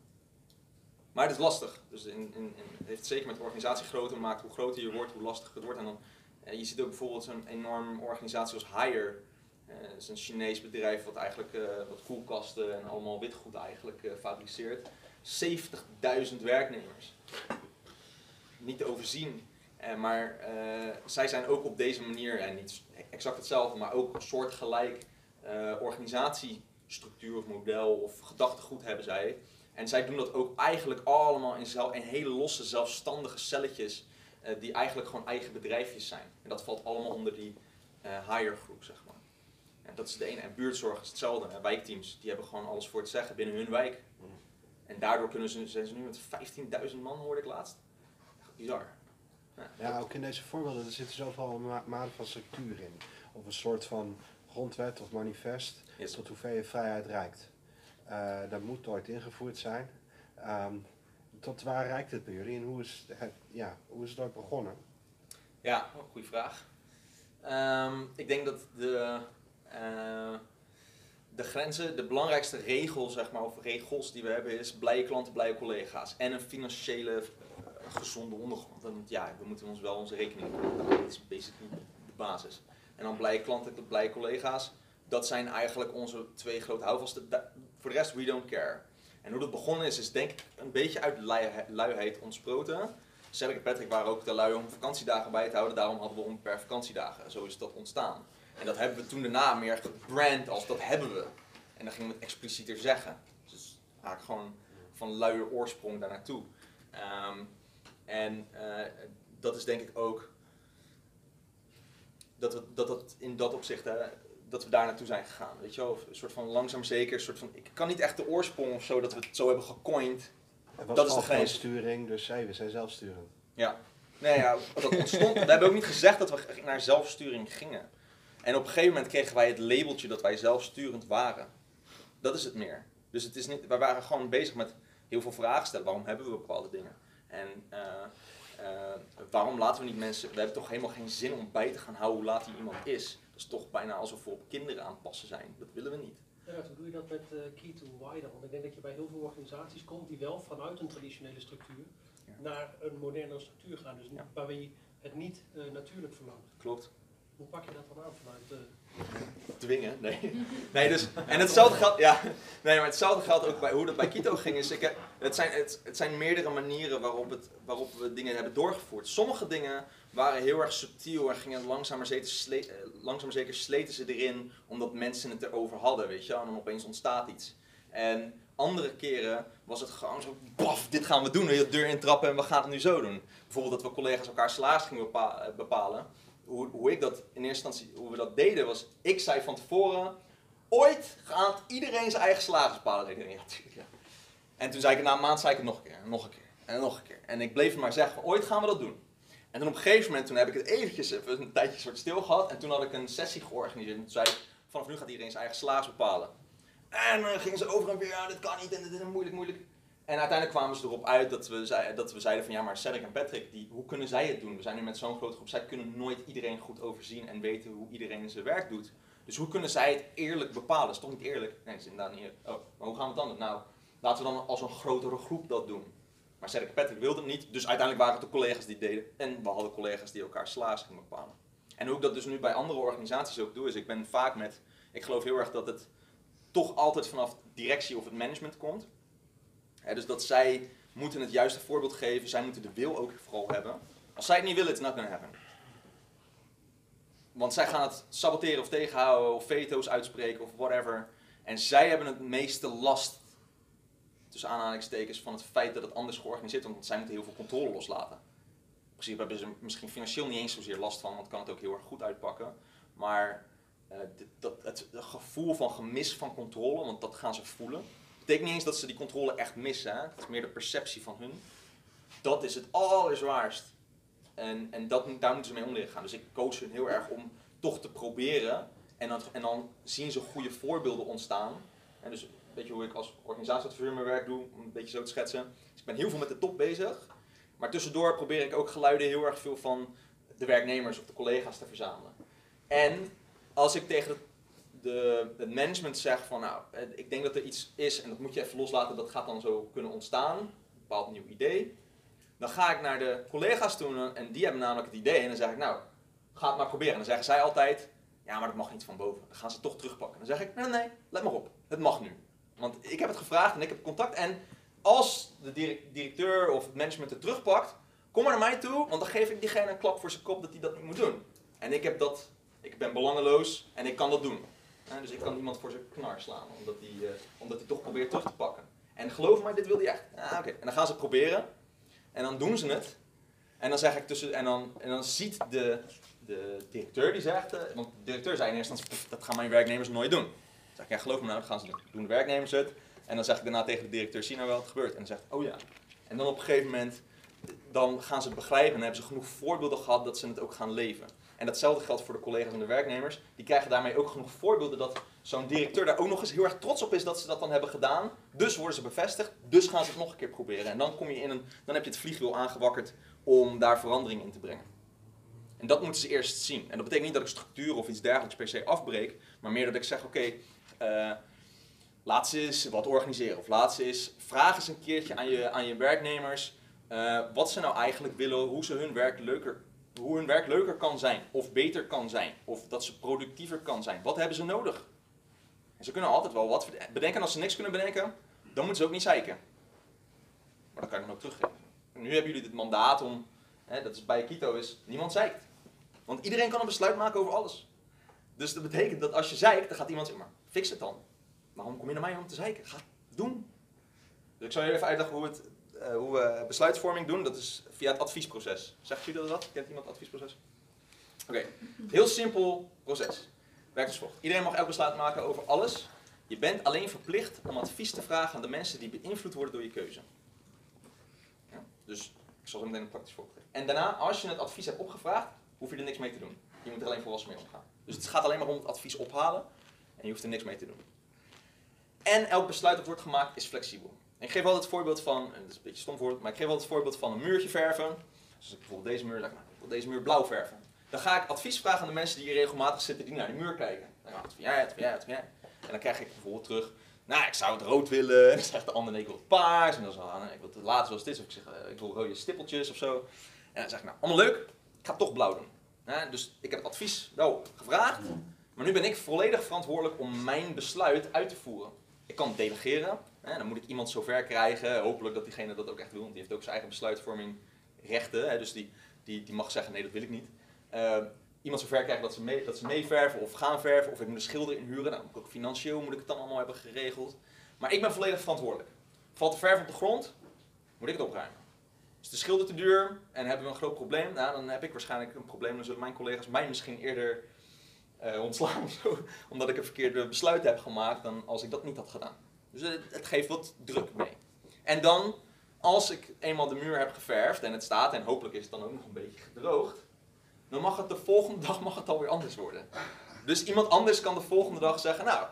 Maar het is lastig. Dus in, in, in- het heeft zeker met de organisatie groter gemaakt. Hoe groter je wordt, hoe lastiger het wordt. En dan, eh, je ziet ook bijvoorbeeld zo'n enorme organisatie als Hire. Eh, dat is een Chinees bedrijf wat eigenlijk eh, wat koelkasten en allemaal witgoed eigenlijk eh, fabriceert. 70.000 werknemers niet te overzien. Maar zij zijn ook op deze manier, en niet exact hetzelfde, maar ook een soortgelijk organisatiestructuur of model of gedachtegoed hebben zij. En zij doen dat ook eigenlijk allemaal in, hele losse, zelfstandige celletjes, die eigenlijk gewoon eigen bedrijfjes zijn. En dat valt allemaal onder die higher groep, zeg maar. En dat is de ene. En buurtzorg is hetzelfde. Wijkteams, die hebben gewoon alles voor het zeggen binnen hun wijk. En daardoor kunnen ze, zijn ze nu met 15.000 man, hoorde ik laatst. Bizar. Ja, ook in deze voorbeelden er zitten zoveel ma maten van structuur in. Of een soort van grondwet of manifest Yes. tot hoever je vrijheid reikt. Eh, dat moet ooit ingevoerd zijn. Ehm, tot waar reikt het bij jullie en hoe is het, ja, hoe is het ooit begonnen? Ja, goede vraag. Ehm, ik denk dat de, eh, de grenzen, de belangrijkste regel, zeg maar, of regels die we hebben, is blije klanten, blije collega's. En een financiële een gezonde ondergrond. Dan, ja, we moeten ons wel onze rekening betalen. Dat is basically de basis. En dan blije klanten, blije collega's. Dat zijn eigenlijk onze twee grote houvasten. Voor de rest, we don't care. En hoe dat begonnen is, is denk ik een beetje uit lui- luiheid ontsproten. Cedric en Patrick waren ook te lui om vakantiedagen bij te houden. Daarom hadden we om per vakantiedagen. Zo is dat ontstaan. En dat hebben we toen daarna meer gebrand als dat hebben we. En dan gingen we het explicieter zeggen. Dus eigenlijk gewoon van luier oorsprong daar naartoe. Ehm, en eh, dat is denk ik ook dat we dat, dat in dat opzicht, hè, dat we daar naartoe zijn gegaan. Weet je wel, Of een soort van langzaam zeker, een soort van, ik kan niet echt de oorsprong of zo, dat we het zo hebben gecoind. Het Dat is de grens. sturing, dus zij, we zijn zelfsturend. Ja. Nee, ja, dat ontstond. we hebben ook niet gezegd dat we naar zelfsturing gingen. En op een gegeven moment kregen wij het labeltje dat wij zelfsturend waren. Dat is het meer. Dus het is niet, wij waren gewoon bezig met heel veel vragen stellen. Waarom hebben we bepaalde dingen? En eh, eh, waarom laten we niet mensen... We hebben toch helemaal geen zin om bij te gaan houden hoe laat die iemand is. Dat is toch bijna alsof we op kinderen aan het passen zijn. Dat willen we niet. Ja, hoe doe je dat met eh, Key to Why dan? Want ik denk dat je bij heel veel organisaties komt die wel vanuit een traditionele structuur Ja. naar een moderne structuur gaan. Dus Ja. waarbij je het niet natuurlijk verlangt. Klopt. Hoe pak je dat dan aan vanuit de... dwingen. Nee. nee dus, en hetzelfde geldt, ja, nee, maar hetzelfde geldt ook bij hoe dat bij Kito ging. Is ik, het, zijn, het, het zijn meerdere manieren waarop, het, waarop we dingen hebben doorgevoerd. Sommige dingen waren heel erg subtiel en gingen langzaam maar zeker, eh, zeker sleten ze erin omdat mensen het erover hadden, weet je. En dan opeens ontstaat iets. En andere keren was het gewoon zo, baf, dit gaan we doen. De deur intrappen en we gaan het nu zo doen. Bijvoorbeeld dat we collega's elkaar salaris gingen bepa- eh, bepalen. Hoe, hoe ik dat in eerste instantie, hoe we dat deden was, ik zei van tevoren, ooit gaat iedereen zijn eigen salaris bepalen. Zei iedereen, ja. En toen zei ik na een maand, zei ik het nog een keer, en nog een keer, en nog een keer. En ik bleef maar zeggen, ooit gaan we dat doen. En toen op een gegeven moment, toen heb ik het eventjes even een tijdje soort stil gehad. En toen had ik een sessie georganiseerd. En toen zei ik, vanaf nu gaat iedereen zijn eigen salaris bepalen. En dan gingen ze over en weer, dit kan niet en dit is moeilijk, moeilijk. En uiteindelijk kwamen ze erop uit dat we, dat we zeiden van ja, maar Cedric en Patrick, die, hoe kunnen zij het doen? We zijn nu met zo'n grote groep, zij kunnen nooit iedereen goed overzien en weten hoe iedereen zijn werk doet. Dus hoe kunnen zij het eerlijk bepalen? Dat is toch niet eerlijk? Nee, dat is inderdaad niet eerlijk. Oh, maar hoe gaan we het dan doen? Nou, laten we dan als een grotere groep dat doen. Maar Cedric en Patrick wilden het niet, dus uiteindelijk waren het de collega's die deden. En we hadden collega's die elkaar salaris gingen bepalen. En hoe ik dat dus nu bij andere organisaties ook doe, is ik ben vaak met, ik geloof heel erg dat het toch altijd vanaf directie of het management komt. Dus dat zij moeten het juiste voorbeeld geven, zij moeten de wil ook vooral hebben. Als zij het niet willen, it's not gonna happen. Want zij gaan het saboteren of tegenhouden of veto's uitspreken of whatever. En zij hebben het meeste last, tussen aanhalingstekens, van het feit dat het anders georganiseerd wordt. Want zij moeten heel veel controle loslaten. In principe hebben ze misschien financieel niet eens zozeer last van, want kan het ook heel erg goed uitpakken. Maar eh, dat, het, het gevoel van gemis van controle, want dat gaan ze voelen. Betekent niet eens dat ze die controle echt missen. Hè? Het is meer de perceptie van hun. Dat is het allerzwaarst. En, en dat, daar moeten ze mee om leren gaan. Dus ik coach hun heel erg om toch te proberen. En dan, en dan zien ze goede voorbeelden ontstaan. En dus weet je hoe ik als organisatieadviseur mijn werk doe, om een beetje zo te schetsen. Dus ik ben heel veel met de top bezig. Maar tussendoor probeer ik ook geluiden heel erg veel van de werknemers of de collega's te verzamelen. En als ik tegen het, de, het management zeg van nou, ik denk dat er iets is en dat moet je even loslaten, dat gaat dan zo kunnen ontstaan, een bepaald nieuw idee. Dan ga ik naar de collega's toe en die hebben namelijk het idee en dan zeg ik nou, ga het maar proberen. En dan zeggen zij altijd, ja maar dat mag niet van boven. Dan gaan ze toch terugpakken. Dan zeg ik, nee nee, let maar op, het mag nu. Want ik heb het gevraagd en ik heb contact en als de direc- directeur of het management het terugpakt, kom maar naar mij toe, want dan geef ik diegene een klap voor zijn kop dat hij dat niet moet doen. En ik heb dat, ik ben belangeloos en ik kan dat doen. Dus ik kan iemand voor zijn knar slaan, omdat hij, eh, omdat hij toch probeert terug te pakken. En geloof mij, dit wil hij echt. Ah, oké. En dan gaan ze het proberen. En dan doen ze het. En dan zeg ik tussen, en dan, en dan ziet de, de directeur die zegt, eh, want de directeur zei in eerste instantie, "Pff, dat gaan mijn werknemers nooit doen. Dan zeg ik, ja geloof me nou, dat gaan ze doen. Doen de werknemers het. En dan zeg ik daarna tegen de directeur, zie nou wel wat er gebeurt. En dan zegt, oh ja. En dan op een gegeven moment, dan gaan ze het begrijpen en hebben ze genoeg voorbeelden gehad dat ze het ook gaan leven. En datzelfde geldt voor de collega's en de werknemers. Die krijgen daarmee ook genoeg voorbeelden dat zo'n directeur daar ook nog eens heel erg trots op is dat ze dat dan hebben gedaan. Dus worden ze bevestigd, dus gaan ze het nog een keer proberen. En dan, kom je in een, dan heb je het vliegwiel aangewakkerd om daar verandering in te brengen. En dat moeten ze eerst zien. En dat betekent niet dat ik structuur of iets dergelijks per se afbreek, maar meer dat ik zeg, oké, eh, laat ze eens wat organiseren. Of laat ze eens, vraag eens een keertje aan je, aan je werknemers, eh, wat ze nou eigenlijk willen, hoe ze hun werk leuker, hoe hun werk leuker kan zijn, of beter kan zijn, of dat ze productiever kan zijn. Wat hebben ze nodig? En ze kunnen altijd wel wat bedenken. En als ze niks kunnen bedenken, dan moeten ze ook niet zeiken. Maar dat kan ik ook teruggeven. En nu hebben jullie dit mandaat om, hè, dat is bij Kito is, niemand zeikt. Want iedereen kan een besluit maken over alles. Dus dat betekent dat als je zeikt, dan gaat iemand zeggen, maar fix het dan. Waarom kom je naar mij om te zeiken? Ga het doen. Dus ik zal je even uitleggen hoe, het, eh, hoe we besluitvorming doen. Dat is via het adviesproces. Zegt jullie dat? Kent iemand het adviesproces? Oké, heel simpel proces. Werkt als volgt. Iedereen mag elk besluit maken over alles. Je bent alleen verplicht om advies te vragen aan de mensen die beïnvloed worden door je keuze. Dus ik zal zo meteen een praktisch voorbeeld geven. En daarna, als je het advies hebt opgevraagd, hoef je er niks mee te doen. Je moet er alleen volwassen mee omgaan. Dus het gaat alleen maar om het advies ophalen en je hoeft er niks mee te doen. En elk besluit dat wordt gemaakt is flexibel. Ik geef altijd het voorbeeld van, en is een beetje stom voorbeeld, maar ik geef altijd het voorbeeld van een muurtje verven. Dus ik bijvoorbeeld deze muur, wil deze muur blauw verven. Dan ga ik advies vragen aan de mensen die hier regelmatig zitten, die naar die muur kijken. Dan wat vind jij, jij? En dan krijg ik bijvoorbeeld terug, nou, ik zou het rood willen. En dan zegt de ander, nee, ik wil het paars. En dan zeg ik, ik wil het later zoals dit. Of ik zeg, eh, ik wil rode stippeltjes of zo. En dan zeg ik, nou, allemaal leuk. Ik ga het toch blauw doen. Dus ik heb het advies wel gevraagd. Maar nu ben ik volledig verantwoordelijk om mijn besluit uit te voeren. Ik kan het delegeren. Dan moet ik iemand zover krijgen. Hopelijk dat diegene dat ook echt wil. Want die heeft ook zijn eigen besluitvorming rechten. Hè, dus die, die, die mag zeggen, nee, dat wil ik niet. Eh, iemand zover krijgen dat ze, mee, dat ze meeverven of gaan verven. Of ik moet een schilder inhuren. Nou, ook financieel moet ik het dan allemaal hebben geregeld. Maar ik ben volledig verantwoordelijk. Valt de verf op de grond, moet ik het opruimen. Is de schilder te duur en hebben we een groot probleem? Nou, dan heb ik waarschijnlijk een probleem. Dan zullen mijn collega's mij misschien eerder eh, ontslaan. Omdat ik een verkeerde besluit heb gemaakt dan als ik dat niet had gedaan. Dus het, geeft wat druk mee. En dan, als ik eenmaal de muur heb geverfd en het staat, en hopelijk is het dan ook nog een beetje gedroogd, dan mag het de volgende dag mag het alweer anders worden. Dus iemand anders kan de volgende dag zeggen, nou,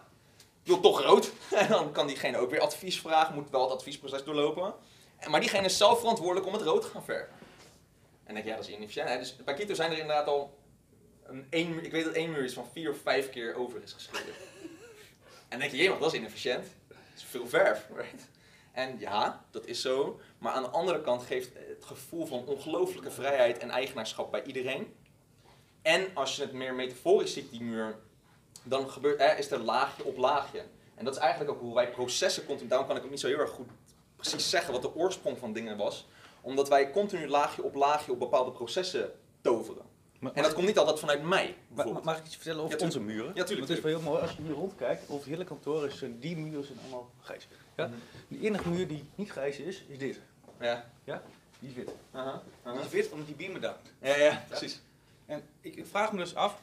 ik wil toch rood. En dan kan diegene ook weer advies vragen, moet wel het adviesproces doorlopen. En- Maar diegene is zelf verantwoordelijk om het rood te gaan verven. En denk je, dat is inefficiënt. Dus bij Kito zijn er inderdaad al, een ik weet dat één muur is van vier of vijf keer over is geschilderd. En dan denk je, jee, dat is inefficiënt. Is veel verf, right? En ja, dat is zo. Maar aan de andere kant geeft het gevoel van ongelooflijke vrijheid en eigenaarschap bij iedereen. En als je het meer metaforisch ziet, die muur, dan gebeurt, er is er laagje op laagje. En dat is eigenlijk ook hoe wij processen continu, daarom kan ik ook niet zo heel erg goed precies zeggen wat de oorsprong van dingen was. Omdat wij continu laagje op laagje op bepaalde processen toveren. Maar, En dat komt niet altijd vanuit mij, bijvoorbeeld. mag ik iets vertellen over Ja, onze muren? Ja, tuurlijk, Want het is wel heel mooi als je hier rondkijkt. Over het hele kantoor is eh, die muren zijn allemaal grijs. Ja? Mhm. De enige muur die niet grijs is, is dit. Ja. Die is wit. Aha, aha. Die is wit omdat die beamer daar. Ja, ja, precies. En ik, vraag me dus af,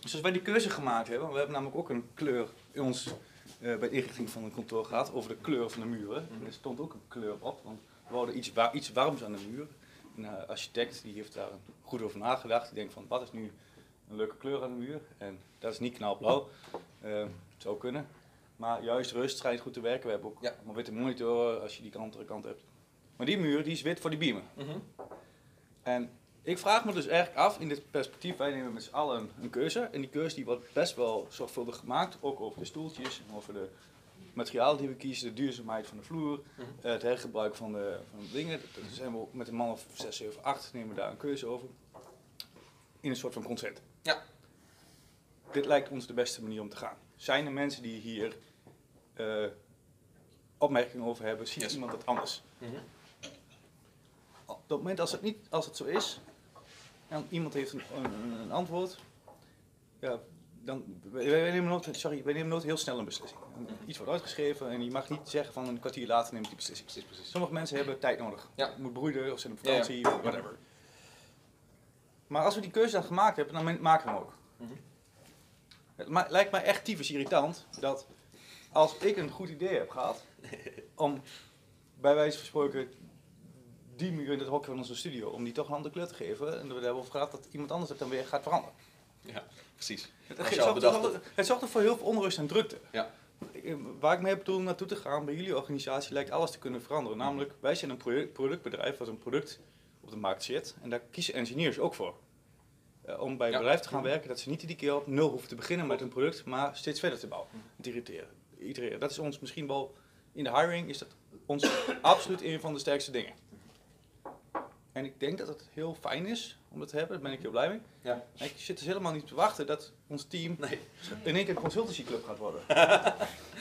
dus als wij die keuze gemaakt hebben, we hebben namelijk ook een kleur in ons, eh, bij de inrichting van het kantoor gehad, over de kleur van de muren. Mhm. Er stond ook een kleur op, want we hadden iets, wa- iets warms aan de muur. Een eh, architect die heeft daar goed over nagedacht. Die denkt van, wat is nu een leuke kleur aan de muur? En dat is niet knalblauw. Eh, het zou kunnen. Maar juist rust schijnt goed te werken. We hebben ook Ja. allemaal witte monitoren als je die andere kant hebt. Maar die muur die is wit voor die beamer. Mhm. En ik vraag me dus eigenlijk af, in dit perspectief, wij nemen met z'n allen een, een keuze. En die keuze die wordt best wel zorgvuldig gemaakt, ook over de stoeltjes, en over de materialen die we kiezen, de duurzaamheid van de vloer, Mhm. het hergebruik van de, van de dingen. Daar zijn we met een man of 6, 7, 8 nemen we daar een keuze over. In een soort van consent. Ja. Dit lijkt ons de beste manier om te gaan. Zijn er mensen die hier eh, opmerkingen over hebben? Ziet Yes. iemand het anders? Mhm. Op het moment als het, niet, als het zo is, en iemand heeft een, een, een antwoord, ja, dan, wij, wij nemen nooit, sorry, wij nemen nooit heel snel een beslissing. Iets wordt uitgeschreven en je mag niet zeggen van een kwartier later neem ik die beslissing. Precies, precies. Sommige mensen hebben tijd nodig. Ja. Moet broeden of zijn op Ja, ja. vakantie, whatever. Maar als we die keuze dan gemaakt hebben, dan maken we hem ook. Mhm. Het lijkt mij echt tyfus irritant dat als ik een goed idee heb gehad om bij wijze van spreken die muur in het hokje van onze studio, om die toch een andere kleur te geven. En we hebben gehad dat iemand anders het dan weer gaat veranderen. Ja, precies. Het, zorgt, het, het zorgt er voor heel veel onrust en drukte. Ja. Waar ik mee bedoel naartoe te gaan, bij jullie organisatie lijkt alles te kunnen veranderen. Namelijk, wij zijn een produ- productbedrijf wat een product op de markt zet. En daar kiezen engineers ook voor. Eh, om bij een Ja. bedrijf te gaan werken, dat ze niet iedere keer op nul hoeven te beginnen met een product, maar steeds verder te bouwen. Te irriteren. Dat is ons misschien wel, in de hiring is dat ons absoluut een van de sterkste dingen. En ik denk dat het heel fijn is om dat te hebben, daar ben ik heel blij mee. Ja. En ik zit dus helemaal niet te wachten dat ons team Nee. in één keer een consultancyclub gaat worden.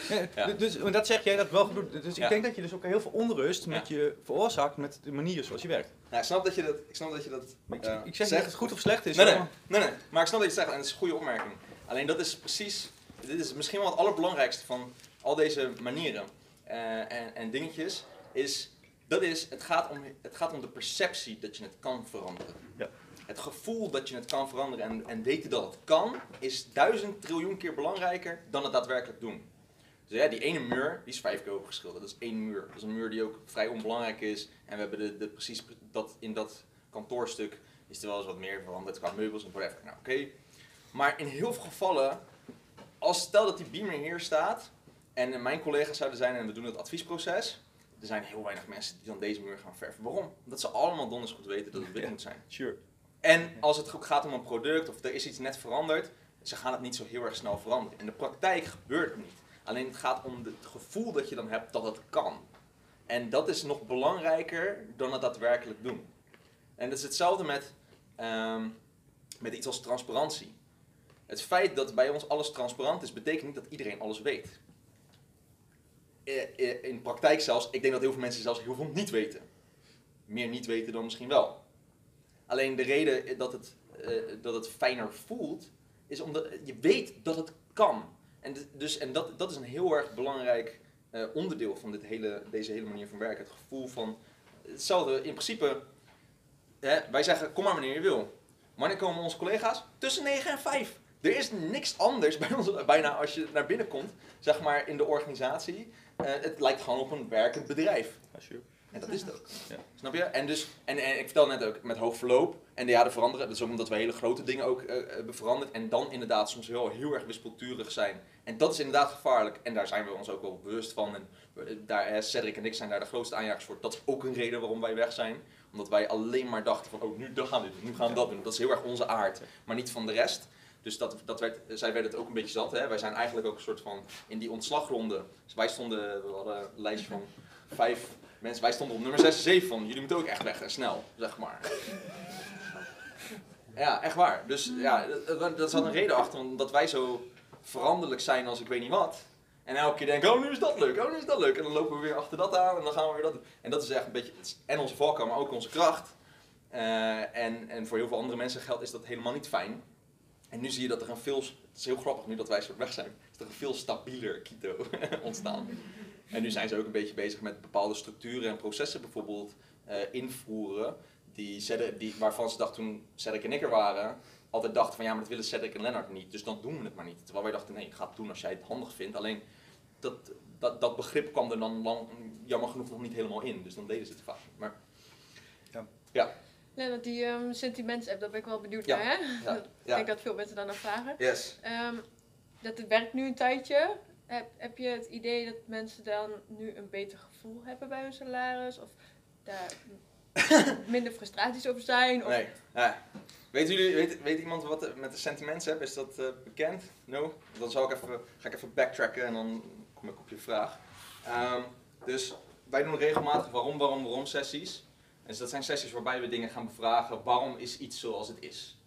Ja, Ja. Dus maar dat zeg jij dat wel goed. Dus Ja. ik denk dat je dus ook heel veel onrust met je veroorzaakt met de manier zoals je werkt. Nou, ik snap dat je dat, ik snap dat, je dat ik, eh, ik zeg niet dat het goed of slecht is. Nee, nee, hoor. nee, nee, maar ik snap dat je het zegt en het is een goede opmerking. Alleen dat is precies, dit is misschien wel het allerbelangrijkste van al deze manieren eh, en, en dingetjes, is, dat is, het gaat, om, het gaat om de perceptie dat je het kan veranderen. Ja. Het gevoel dat je het kan veranderen en, en weten dat het kan, is duizend triljoen keer belangrijker dan het daadwerkelijk doen. Dus ja, die ene muur, die is vijf keer overgeschilderd. Dat is één muur. Dat is een muur die ook vrij onbelangrijk is. En we hebben de, de, precies dat, in dat kantoorstuk is er wel eens wat meer veranderd qua meubels en whatever. Nou, oké. Maar in heel veel gevallen, als stel dat die beamer hier staat en mijn collega's zouden zijn en we doen het adviesproces, er zijn heel weinig mensen die dan deze muur gaan verven. Waarom? Omdat ze allemaal donders goed weten dat het wit Ja. moet zijn. Sure. En als het gaat om een product of er is iets net veranderd, ze gaan het niet zo heel erg snel veranderen. In de praktijk gebeurt het niet. Alleen het gaat om het gevoel dat je dan hebt dat het kan. En dat is nog belangrijker dan het daadwerkelijk doen. En dat is hetzelfde met, ehm, met iets als transparantie. Het feit dat bij ons alles transparant is, betekent niet dat iedereen alles weet. In praktijk zelfs, ik denk dat heel veel mensen zelfs heel veel niet weten. Meer niet weten dan misschien wel. Alleen de reden dat het, eh, dat het fijner voelt, is omdat je weet dat het kan. En, dus, en dat, dat is een heel erg belangrijk eh, onderdeel van dit hele, deze hele manier van werken. Het gevoel van hetzelfde. In principe, hè, wij zeggen kom maar wanneer je wil. Wanneer komen onze collega's? Tussen 9 en 5. Er is niks anders bij ons, bijna als je naar binnen komt, zeg maar in de organisatie. Eh, het lijkt gewoon op een werkend bedrijf. Ja, sure. En dat is het ook. Ja. Snap je? En, dus, en, en ik vertel net ook, met hoog verloop. En de veranderen. Dat is ook omdat we hele grote dingen ook eh, hebben veranderd. En dan inderdaad soms heel, heel erg wispelturig zijn. En dat is inderdaad gevaarlijk. En daar zijn we ons ook wel bewust van. En we- daar, eh, Cedric en ik zijn daar de grootste aanjagers voor. Dat is ook een reden waarom wij weg zijn. Omdat wij alleen maar dachten van, oh, nu gaan we doen. Nu gaan we dat doen. Dat is heel erg onze aard. Maar niet van de rest. Dus dat, dat zij werden het ook een beetje zat. Hè? Wij zijn eigenlijk ook een soort van in die ontslagronde. Dus wij stonden, we hadden een lijstje van vijf mensen. Wij stonden op nummer 6 en 7 van jullie moeten ook echt weg en snel, zeg maar. Ja, echt waar. Dus ja, dat- dat, zat een reden achter, omdat wij zo veranderlijk zijn als ik weet niet wat. En elke keer denken, oh nu is dat leuk, oh nu is dat leuk. En dan lopen we weer achter dat aan en dan gaan we weer dat. En dat is echt een beetje, en onze valkuil, maar ook onze kracht. Eh, en, en voor heel veel andere mensen geldt is dat helemaal niet fijn. En nu zie je dat er een veel, het is heel grappig nu dat wij soort weg zijn, is er een veel stabieler Quito ontstaan. En nu zijn ze ook een beetje bezig met bepaalde structuren en processen bijvoorbeeld eh, invoeren. Die, Cedric- die, waarvan ze dachten toen Cedric en ik er waren, altijd dachten van ja, maar dat willen Cedric en Lennart niet. Dus dan doen we het maar niet. Terwijl wij dachten nee, ga het doen als jij het handig vindt. Alleen dat, dat, dat begrip kwam er dan lang, jammer genoeg nog niet helemaal in. Dus dan deden ze het vaak. Maar Ja, dat die ehm sentiments-app, daar ben ik wel benieuwd Ja, naar, hè? ja, Ik denk dat veel mensen daarnaar vragen. yes. Ehm, dat het werkt nu een tijdje. Heb, heb je het idee dat mensen dan nu een beter gevoel hebben bij hun salaris? Of daar minder frustraties over zijn? Of, Nee. Ja. Weet, jullie, weet, weet iemand wat er met de sentiments heb? Is dat eh, bekend? No? Dan zal ik even, ga ik even backtracken en dan kom ik op je vraag. Ehm, dus wij doen regelmatig waarom, waarom, waarom sessies. Dus dat zijn sessies waarbij we dingen gaan bevragen. Waarom is iets zoals het is?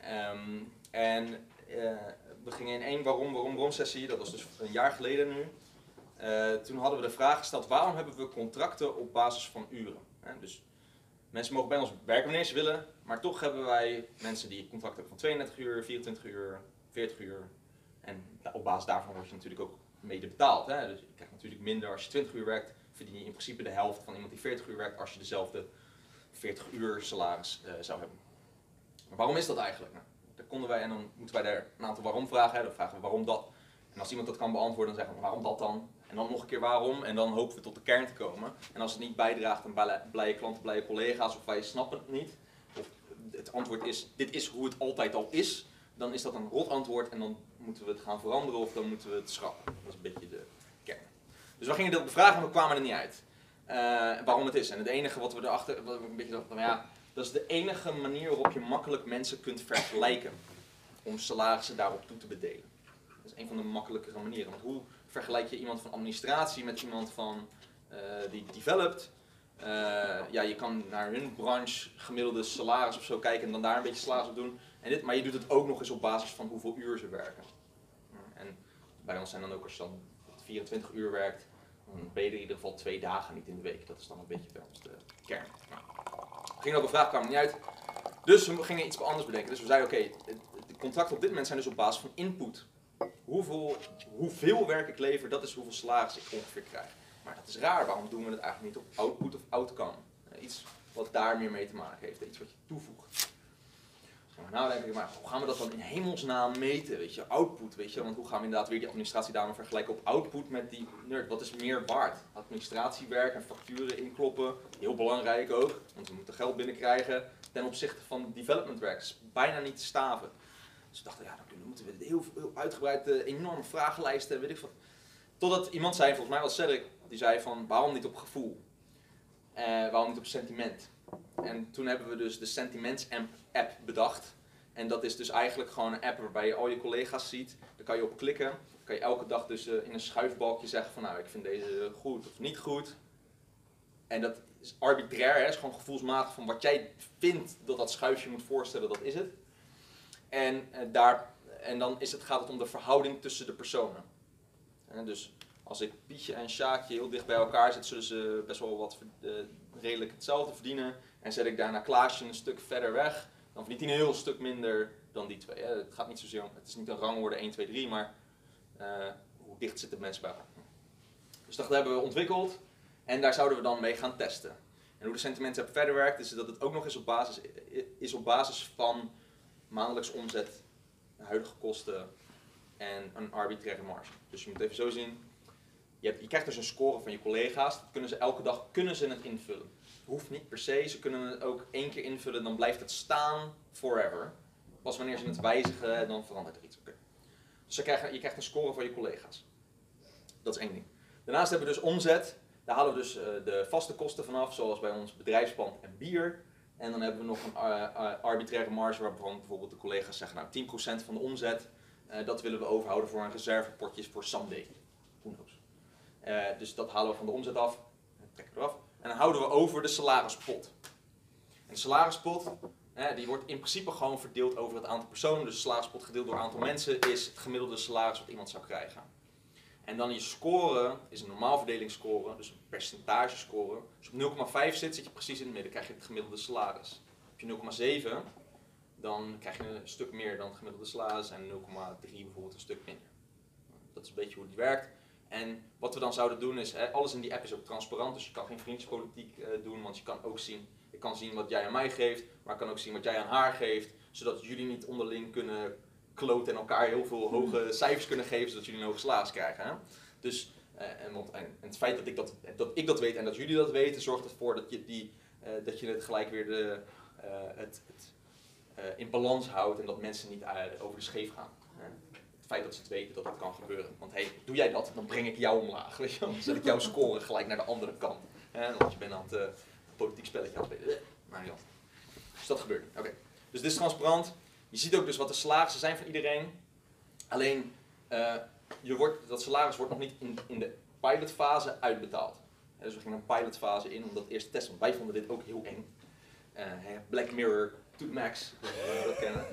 Ehm, en eh, we gingen in één waarom, waarom, waarom sessie, dat was dus een jaar geleden nu. Eh, toen hadden we de vraag gesteld, waarom hebben we contracten op basis van uren? Dus mensen mogen bij ons werken wanneer ze willen, maar toch hebben wij mensen die contracten hebben van 32 uur, 24 uur, 40 uur. En op basis daarvan word je natuurlijk ook mede betaald. Hè? Dus je krijgt natuurlijk minder als je 20 uur werkt, verdien je in principe de helft van iemand die 40 uur werkt als je dezelfde 40 uur salaris eh, zou hebben. Waarom is dat eigenlijk? Nou, daar konden wij en dan moeten wij daar een aantal waarom vragen. Dan vragen we waarom dat. En als iemand dat kan beantwoorden, dan zeggen we waarom dat dan? En dan nog een keer waarom. En dan hopen we tot de kern te komen. En als het niet bijdraagt aan blij- blije klanten, blije collega's of wij snappen het niet. Of het antwoord is, dit is hoe het altijd al is. Dan is dat een rot antwoord en dan moeten we het gaan veranderen of dan moeten we het schrappen. Dat is een beetje. Dus we gingen dat bevragen en we kwamen er niet uit. Eh, waarom het is. En het enige wat we erachter, wat een beetje dachten, van, ja, dat is de enige manier waarop je makkelijk mensen kunt vergelijken. Om salarissen daarop toe te bedelen. Dat is een van de makkelijkere manieren. Want hoe vergelijk je iemand van administratie met iemand van, eh, die developed? Eh, ja, je kan naar hun branche gemiddelde salaris of zo kijken en dan daar een beetje salaris op doen. En dit, maar je doet het ook nog eens op basis van hoeveel uur ze werken. En bij ons zijn dan ook als dan 24 uur werkt, dan ben je in ieder geval twee dagen niet in de week. Dat is dan een beetje bij ons de kern. Nou, ging ook een vraag, kwam er niet uit. Dus we gingen iets anders bedenken. Dus we zeiden, oké, de contracten op dit moment zijn dus op basis van input. Hoeveel, hoeveel werk ik lever, dat is hoeveel salaris ik ongeveer krijg. Maar dat is raar, waarom doen we het eigenlijk niet op output of outcome? Iets wat daar meer mee te maken heeft, iets wat je toevoegt. Nou denk ik, maar hoe gaan we dat dan in hemelsnaam meten? Weet je, output, weet je? Want hoe gaan we inderdaad weer die administratiedame vergelijken op output met die nerd? Wat is meer waard? Administratiewerk en facturen inkloppen, heel belangrijk ook, want we moeten geld binnenkrijgen ten opzichte van developmentwerk. Dat is bijna niet te staven. Dus we dachten, ja, dan moeten we heel, heel uitgebreid eh, enorme vragenlijsten, weet ik wat. Totdat iemand zei, volgens mij was Cedric, die zei van, waarom niet op gevoel? Eh, waarom niet op sentiment? En toen hebben we dus de Sentiments app- bedacht. En dat is dus eigenlijk gewoon een app waarbij je al je collega's ziet. Daar kan je op klikken. Dan kan je elke dag dus eh, in een schuifbalkje zeggen van nou, ik vind deze goed of niet goed. En dat is arbitrair, hè? is gewoon gevoelsmatig van wat jij vindt dat dat schuifje moet voorstellen, dat is het. En, eh, daar, en dan is het, gaat het om de verhouding tussen de personen. En dus als ik Pietje en Sjaakje heel dicht bij elkaar zet, zullen ze best wel wat eh, redelijk hetzelfde verdienen. En zet ik daarna Klaasje een stuk verder weg, dan verdient hij een heel stuk minder dan die twee. Het gaat niet zozeer om, het is niet een rangorde 1, 2, 3, maar eh, hoe dicht zitten mensen bij elkaar. Dus dat hebben we ontwikkeld en daar zouden we dan mee gaan testen. En hoe de Sentiment App verder werkt, is dat het ook nog eens op basis, is op basis van maandelijks omzet, huidige kosten en een arbitraire marge. Dus je moet even zo zien, je, krijgt dus een score van je collega's, kunnen ze elke dag kunnen ze het invullen. Hoeft niet per se, ze kunnen het ook één keer invullen, dan blijft het staan forever. Pas wanneer ze het wijzigen, dan verandert er iets. Dus je krijgt, je krijgt een score van je collega's. Dat is één ding. Daarnaast hebben we dus omzet. Daar halen we dus eh, de vaste kosten vanaf, zoals bij ons bedrijfspand en bier. En dan hebben we nog een eh, arbitraire marge waarvan bijvoorbeeld de collega's zeggen, nou 10% van de omzet, dat willen we overhouden voor een reservepotje voor someday. Eh, dus dat halen we van de omzet af, en trekken we eraf. En dan houden we over de salarispot. En de salarispot, eh, die wordt in principe gewoon verdeeld over het aantal personen. Dus de salarispot gedeeld door het aantal mensen is het gemiddelde salaris wat iemand zou krijgen. En dan je score is een normaalverdelingsscore, dus een percentagescore. Als je op 0,5 zit, zit je precies in het midden, krijg je het gemiddelde salaris. Heb je 0,7, dan krijg je een stuk meer dan het gemiddelde salaris en 0,3 bijvoorbeeld een stuk minder. Dat is een beetje hoe die werkt. En wat we dan zouden doen is, hè, alles in die app is ook transparant, dus je kan geen vriendjespolitiek eh, doen, want je kan ook zien, ik kan zien wat jij aan mij geeft, maar ik kan ook zien wat jij aan haar geeft, zodat jullie niet onderling kunnen kloten en elkaar heel veel hoge cijfers kunnen geven, zodat jullie een hoge salaris krijgen. Hè? Dus, eh, en, want, en, en het feit dat ik dat, dat ik dat weet en dat jullie dat weten, zorgt ervoor dat je, die, eh, dat je het gelijk weer de, het, het in balans houdt en dat mensen niet over de scheef gaan. Dat ze het weten dat dat kan gebeuren. Want hey, doe jij dat, dan breng ik jou omlaag. Weet? Dan zet ik jouw score gelijk naar de andere kant. Want je bent aan het eh, politiek spelletje aan het spelen. Maar niet Dus dat gebeurt. Oké. Dus dit is transparant. Je ziet ook dus wat de salarissen zijn van iedereen. Alleen, eh, je wordt, dat salaris wordt nog niet in, de pilotfase uitbetaald. Dus we gingen een pilotfase in om dat eerst te testen. Wij vonden dit ook heel eng. Eh, Black Mirror max, we dat kennen.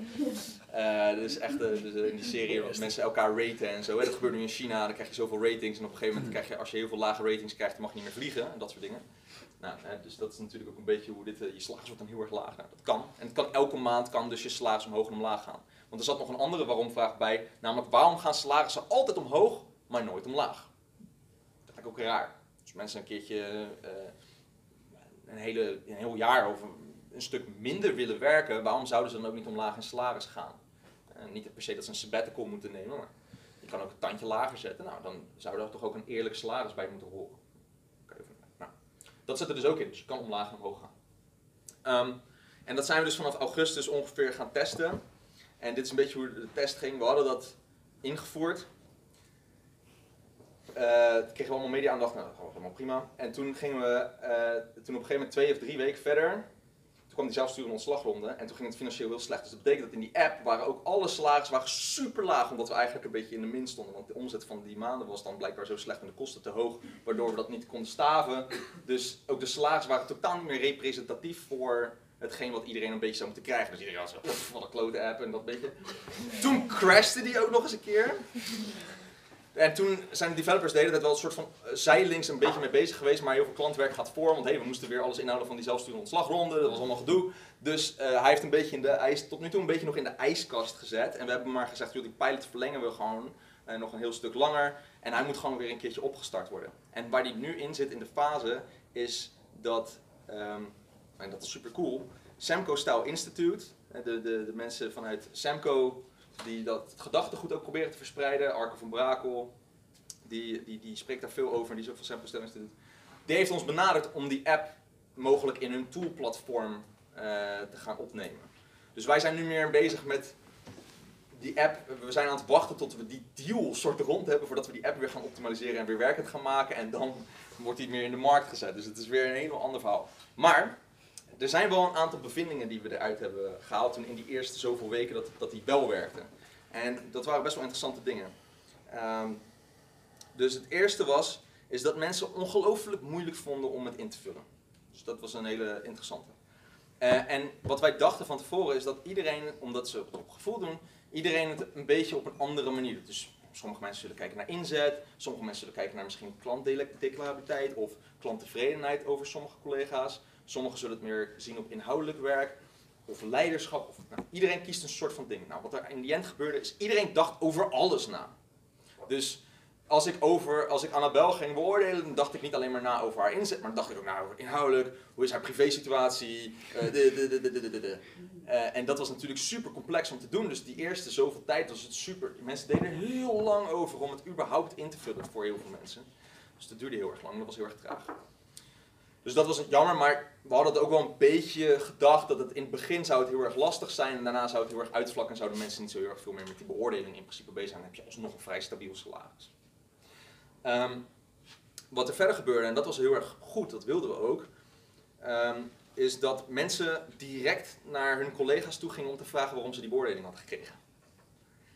Eh, dus echt eh, dus, eh, in die serie waar mensen elkaar raten en zo. Hè. Dat gebeurt nu in China, dan krijg je zoveel ratings. En op een gegeven moment krijg je, als je heel veel lage ratings krijgt, dan mag je niet meer vliegen en dat soort dingen. Nou, hè, dus dat is natuurlijk ook een beetje hoe dit, eh, je salaris wordt dan heel erg laag. Nou, dat kan. En het kan elke maand kan dus je salaris omhoog en omlaag gaan. Want er zat nog een andere waarom-vraag bij, namelijk waarom gaan salarissen altijd omhoog, maar nooit omlaag? Dat vind ik ook raar. Als mensen een keertje eh, een, hele, een heel jaar of een, stuk minder willen werken, waarom zouden ze dan ook niet omlaag in salaris gaan? Eh, niet per se dat ze een sabbatical moeten nemen, maar je kan ook een tandje lager zetten. Nou, dan zou daar toch ook een eerlijk salaris bij moeten horen. Nou, dat zit er dus ook in, dus je kan omlaag en omhoog gaan. Ehm, en dat zijn we dus vanaf augustus ongeveer gaan testen. En dit is een beetje hoe de test ging. We hadden dat ingevoerd. Toen kregen we allemaal media-aandacht. Nou, dat was allemaal prima. En toen gingen we, eh, toen op een gegeven moment twee of drie weken verder. Kwam die zelfsturende ontslagronde en toen ging het financieel heel slecht. Dus dat betekent dat in die app waren ook alle salarissen waren super laag, omdat we eigenlijk een beetje in de min stonden. Want de omzet van die maanden was dan blijkbaar zo slecht en de kosten te hoog, waardoor we dat niet konden staven. Dus ook de salarissen waren totaal niet meer representatief voor hetgeen wat iedereen een beetje zou moeten krijgen. Dus iedereen was zo, "Pff, wat een klote app en dat beetje. Toen crashte die ook nog eens een keer. En toen zijn de developers de hele tijd wel een soort van eh, zijlinks een beetje mee bezig geweest, maar heel veel klantwerk gaat voor, want hey, we moesten weer alles inhouden van die zelfsturende ontslagronde, dat was allemaal gedoe. Dus eh, hij heeft een beetje in de ijs, tot nu toe een beetje nog in de ijskast gezet. En we hebben maar gezegd, joh, die pilot verlengen we gewoon eh, nog een heel stuk langer. En hij moet gewoon weer een keertje opgestart worden. En waar die nu in zit in de fase, is dat, ehm, en dat is super cool, Samco Style Institute, de, de, de mensen vanuit Samco die dat gedachtegoed ook proberen te verspreiden, Arco van Brakel, die, die, die spreekt daar veel over, die ook van Samco Style Institute. Die heeft ons benaderd om die app mogelijk in hun toolplatform eh, te gaan opnemen. Dus wij zijn nu meer bezig met die app. We zijn aan het wachten tot we die deal soort rond hebben voordat we die app weer gaan optimaliseren en weer werkend gaan maken. En dan wordt die meer in de markt gezet. Dus het is weer een heel ander verhaal. Maar er zijn wel een aantal bevindingen die we eruit hebben gehaald toen in die eerste zoveel weken dat, dat die wel werkte. En dat waren best wel interessante dingen. Ehm, dus het eerste was, is dat mensen ongelooflijk moeilijk vonden om het in te vullen. Dus dat was een hele interessante. Eh, en wat wij dachten van tevoren is dat iedereen, omdat ze het op gevoel doen, iedereen het een beetje op een andere manier doet. Dus sommige mensen zullen kijken naar inzet, sommige mensen zullen kijken naar misschien klantdeclarabiliteit of klanttevredenheid over sommige collega's. Sommigen zullen het meer zien op inhoudelijk werk of leiderschap. Of, nou, iedereen kiest een soort van ding. Nou, wat er in die end gebeurde is, iedereen dacht over alles na. Dus als ik, over, als ik Annabel ging beoordelen, dan dacht ik niet alleen maar na over haar inzet, maar dan dacht ik ook na over inhoudelijk, hoe is haar privésituatie. Eh, en dat was natuurlijk super complex om te doen, dus die eerste zoveel tijd was het super, mensen deden er heel lang over om het überhaupt in te vullen voor heel veel mensen. Dus dat duurde heel erg lang, dat was heel erg traag. Dus dat was jammer, maar we hadden het ook wel een beetje gedacht dat het in het begin zou het heel erg lastig zijn en daarna zou het heel erg uitvlakken en zouden mensen niet zo heel erg veel meer met die beoordeling in principe bezig zijn. Dan heb je alsnog een vrij stabiel salaris. Ehm, wat er verder gebeurde, en dat was heel erg goed, dat wilden we ook, ehm, is dat mensen direct naar hun collega's toe gingen om te vragen waarom ze die beoordeling hadden gekregen.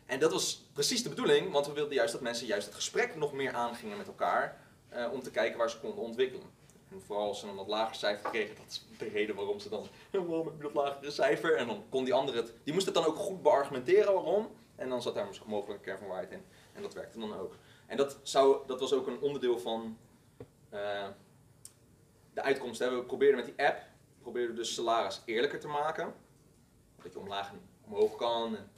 En dat was precies de bedoeling, want we wilden juist dat mensen juist het gesprek nog meer aangingen met elkaar eh, om te kijken waar ze konden ontwikkelen. En vooral als ze een wat lager cijfer kregen, dat is de reden waarom ze dan, "Ja, waarom heb dat lagere cijfer? En dan kon die andere het, die moest het dan ook goed beargumenteren waarom. En dan zat daar misschien mogelijk een kern van waarheid in. En dat werkte dan ook. En dat, zou, dat was ook een onderdeel van eh, de uitkomst. Hè. We probeerden met die app, we probeerden dus salaris eerlijker te maken. Dat je omlaag en omhoog kan. En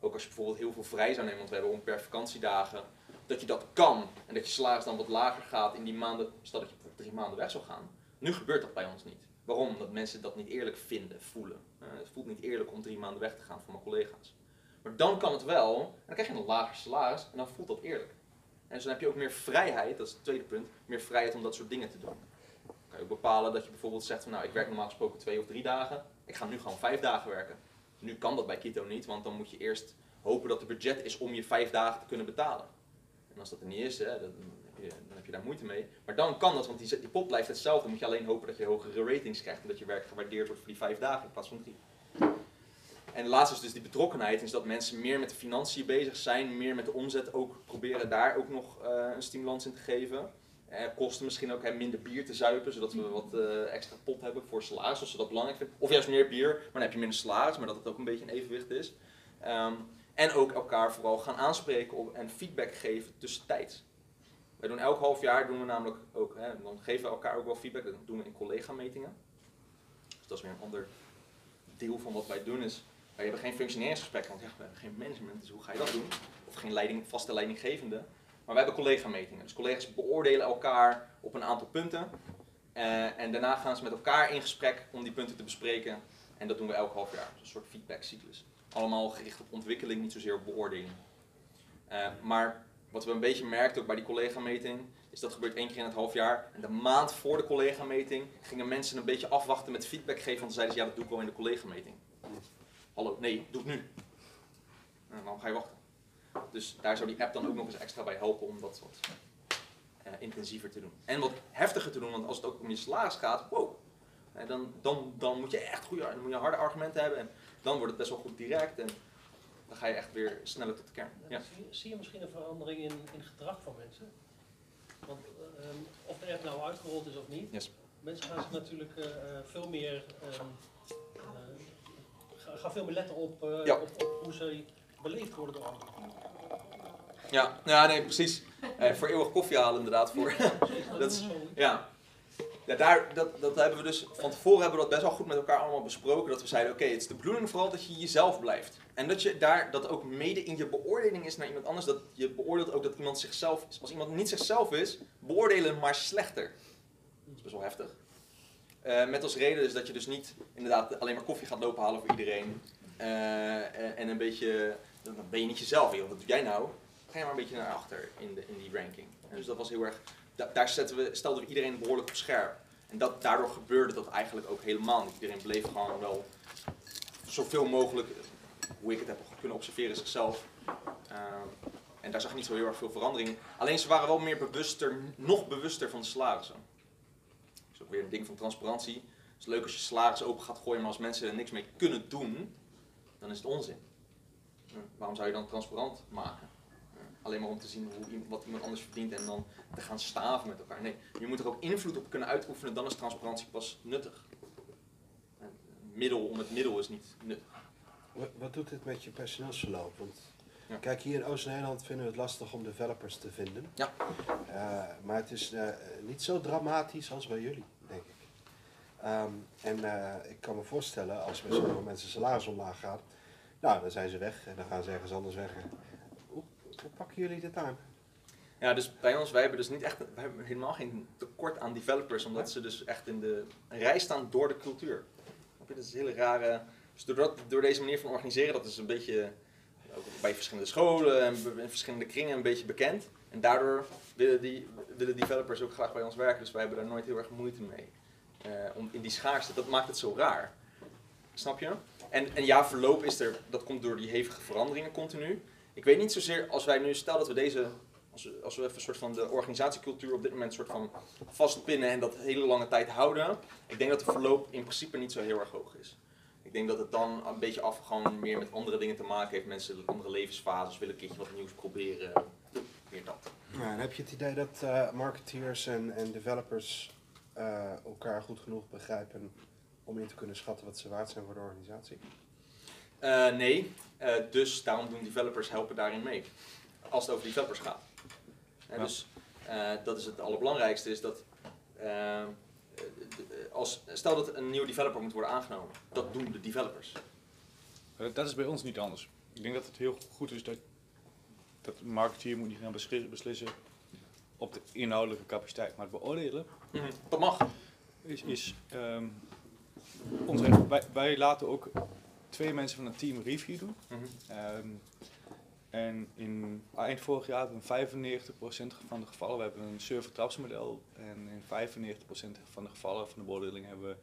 ook als je bijvoorbeeld heel veel vrij zou nemen, want we hebben per vakantiedagen, dat je dat kan. En dat je salaris dan wat lager gaat in die maanden, stel dat je drie maanden weg zou gaan. Nu gebeurt dat bij ons niet. Waarom? Omdat mensen dat niet eerlijk vinden, voelen. Eh, het voelt niet eerlijk om drie maanden weg te gaan van mijn collega's. Maar dan kan het wel, en dan krijg je een lager salaris en dan voelt dat eerlijk. En dus dan heb je ook meer vrijheid, dat is het tweede punt, meer vrijheid om dat soort dingen te doen. Dan kan je ook bepalen dat je bijvoorbeeld zegt van nou ik werk normaal gesproken twee of drie dagen, ik ga nu gewoon vijf dagen werken. Nu kan dat bij Kito niet, want dan moet je eerst hopen dat er budget is om je vijf dagen te kunnen betalen. En als dat er niet is, hè, dan, je, dan heb je daar moeite mee. Maar dan kan dat, want die, die pot blijft hetzelfde. Dan moet je alleen hopen dat je hogere ratings krijgt en dat je werk gewaardeerd wordt voor die vijf dagen in plaats van drie. En de laatste is dus die betrokkenheid, is dat mensen meer met de financiën bezig zijn, meer met de omzet ook proberen daar ook nog eh, een stimulans in te geven. Eh, kosten misschien ook hè, minder bier te zuipen, zodat we wat eh, extra pot hebben voor salaris, als dat belangrijk vinden. Of juist meer bier, maar dan heb je minder salaris, maar dat het ook een beetje een evenwicht is. Ehm, en ook elkaar vooral gaan aanspreken op, en feedback geven tussentijds. Wij doen elk half jaar doen we namelijk ook, hè, dan geven we elkaar ook wel feedback, dat doen we in collega-metingen. Dus dat is weer een ander deel van wat wij doen is, wij hebben geen functioneringsgesprek, want ja, we hebben geen management, dus hoe ga je dat doen? Of geen leiding, vaste leidinggevende. Maar we hebben collega-metingen. Dus collega's beoordelen elkaar op een aantal punten. Eh, en daarna gaan ze met elkaar in gesprek om die punten te bespreken. En dat doen we elk half jaar. Dus een soort feedbackcyclus. Allemaal gericht op ontwikkeling, niet zozeer op beoordeling. Eh, maar wat we een beetje merkten ook bij die collega-meting, is dat gebeurt één keer in het half jaar. En de maand voor de collega-meting gingen mensen een beetje afwachten met feedback geven. Want dan zeiden ze, ja dat doe ik wel in de collega-meting. Hallo, nee, doe het nu. En dan ga je wachten. Dus daar zou die app dan ook nog eens extra bij helpen om dat wat eh, intensiever te doen. En wat heftiger te doen, want als het ook om je salaris gaat, wow, En dan, dan, dan moet je echt goede, dan moet je harde argumenten hebben. En dan wordt het best wel goed direct. En dan ga je echt weer sneller tot de kern. Ja. Zie, zie je misschien een verandering in, in gedrag van mensen? Want ehm, of de app nou uitgerold is of niet, Yes. mensen gaan zich natuurlijk eh, eh, veel meer, ehm, eh, gaan, veel meer letten op, Ja. op, op hoe ze beleefd worden door anderen. Ja, ja, nee, precies. Eh, voor eeuwig koffie halen inderdaad. Voor. Dat is- Ja. Ja, daar, dat, dat hebben we dus, van tevoren hebben we dat best wel goed met elkaar allemaal besproken. Dat we zeiden, oké, het is de bedoeling vooral dat je jezelf blijft. En dat je daar, dat ook mede in je beoordeling is naar iemand anders, dat je beoordeelt ook dat iemand zichzelf is. Als iemand niet zichzelf is, beoordelen maar slechter. Dat is best wel heftig. Eh, met als reden dus dat je dus niet inderdaad alleen maar koffie gaat lopen halen voor iedereen. Eh, en, en een beetje, dan ben je niet jezelf. Joh, wat doe jij nou? Ga je maar een beetje naar achter in, de, in die ranking. Dus dat was heel erg da- daar we, stelden we iedereen behoorlijk op scherp. En dat, daardoor gebeurde dat eigenlijk ook helemaal niet. Iedereen bleef gewoon wel zoveel mogelijk, hoe ik het heb kunnen observeren, zichzelf. Ehm, en daar zag je niet zo heel erg veel verandering in. Alleen ze waren wel meer bewuster, nog bewuster van de salarissen. Dat is ook weer een ding van transparantie. Het is leuk als je salaris open gaat gooien, maar als mensen er niks mee kunnen doen, dan is het onzin. Ja, waarom zou je dan transparant maken? Alleen maar om te zien hoe, wat iemand anders verdient en dan te gaan staven met elkaar. Nee, je moet er ook invloed op kunnen uitoefenen, dan is transparantie pas nuttig. En een middel om het middel is niet nuttig. Wat, wat doet dit met je personeelsverloop? Want Ja. kijk, hier in Oost-Nederland vinden we het lastig om developers te vinden. Ja. Eh, maar het is eh, niet zo dramatisch als bij jullie, denk ik. Ehm, en eh, ik kan me voorstellen, als bij sommige mensen salaris omlaag gaat, nou, dan zijn ze weg en dan gaan ze ergens anders weg. Hoe, pakken jullie dit aan? Ja, dus bij ons, wij hebben dus niet echt, wij hebben helemaal geen tekort aan developers, omdat ze dus echt in de rij staan door de cultuur. Dat is een hele rare, dus door, dat, door deze manier van organiseren, dat is een beetje ook bij verschillende scholen en in verschillende kringen een beetje bekend. En daardoor willen, die, willen developers ook graag bij ons werken, dus wij hebben daar nooit heel erg moeite mee. Eh, om in die schaarste, dat maakt het zo raar. Snap je? En, en ja, verloop is er, dat komt door die hevige veranderingen continu. Ik weet niet zozeer, als wij nu, stel dat we deze als we, als we even een soort van de organisatiecultuur op dit moment soort van vastpinnen en dat hele lange tijd houden, ik denk dat de verloop in principe niet zo heel erg hoog is. Ik denk dat het dan een beetje af gewoon meer met andere dingen te maken heeft. Mensen andere levensfases willen een keertje wat nieuws proberen. Meer dat. En heb je het idee dat eh, marketeers en, en developers eh, elkaar goed genoeg begrijpen om in te kunnen schatten wat ze waard zijn voor de organisatie? Eh, nee, Eh, dus daarom doen developers helpen daarin mee. Als het over developers gaat. En Ja. Dus eh, dat is het allerbelangrijkste, is dat eh, als, stel dat een nieuwe developer moet worden aangenomen. Dat doen de developers. Dat is bij ons niet anders. Ik denk dat het heel goed is dat, dat een marketeer moet niet gaan besli- beslissen op de inhoudelijke capaciteit. Maar het beoordelen Dat mag. is, is ehm, ons. Wij, wij laten ook twee mensen van het team review doen. Mhm. Ehm, en in eind vorig jaar hebben we 95% van de gevallen, we hebben een server trapsmodel. En in 95% van de gevallen van de beoordeling hebben we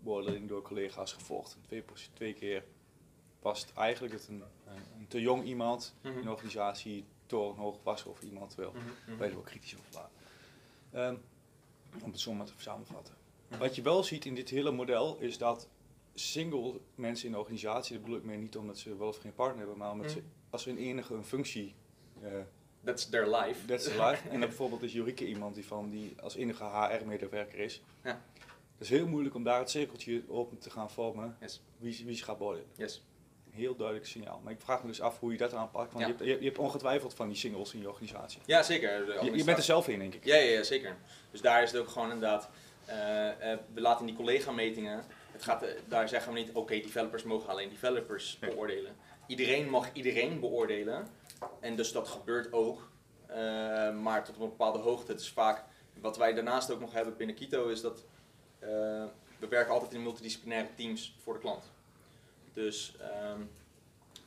beoordeling door collega's gevolgd. Twee, keer past eigenlijk het een, een, te jong iemand Mhm. in een organisatie torenhoog was of iemand wel. Mhm, mhm. Je er ook kritisch over laat. Ehm, om het zo maar te samenvatten. Wat je wel ziet in dit hele model is dat single mensen in de organisatie, dat bedoel ik meer niet omdat ze wel of geen partner hebben, maar omdat ze, Mhm. als ze een enige een functie, eh That's their life. that's the life. En dan bijvoorbeeld is Jurike iemand die, van, die als enige HR-medewerker is. Ja. Het is heel moeilijk om daar het cirkeltje open te gaan vormen Yes. wie, wie ze gaat beoordelen. Yes. Een heel duidelijk signaal. Maar ik vraag me dus af hoe je dat aanpakt, want Ja. je, hebt, je, je hebt ongetwijfeld van die singles in je organisatie. Ja, zeker. Je, je bent er zelf in, denk ik. Ja, ja, ja, zeker. Dus daar is het ook gewoon inderdaad. eh, eh, we laten in die collega-metingen. Het gaat, eh, daar zeggen we niet, oké, developers mogen alleen developers beoordelen. Iedereen mag iedereen beoordelen. En dus dat gebeurt ook. eh, maar tot een bepaalde hoogte. Het is vaak. Wat wij daarnaast ook nog hebben binnen Kito is dat. eh, we werken altijd in multidisciplinaire teams voor de klant. Dus. ehm,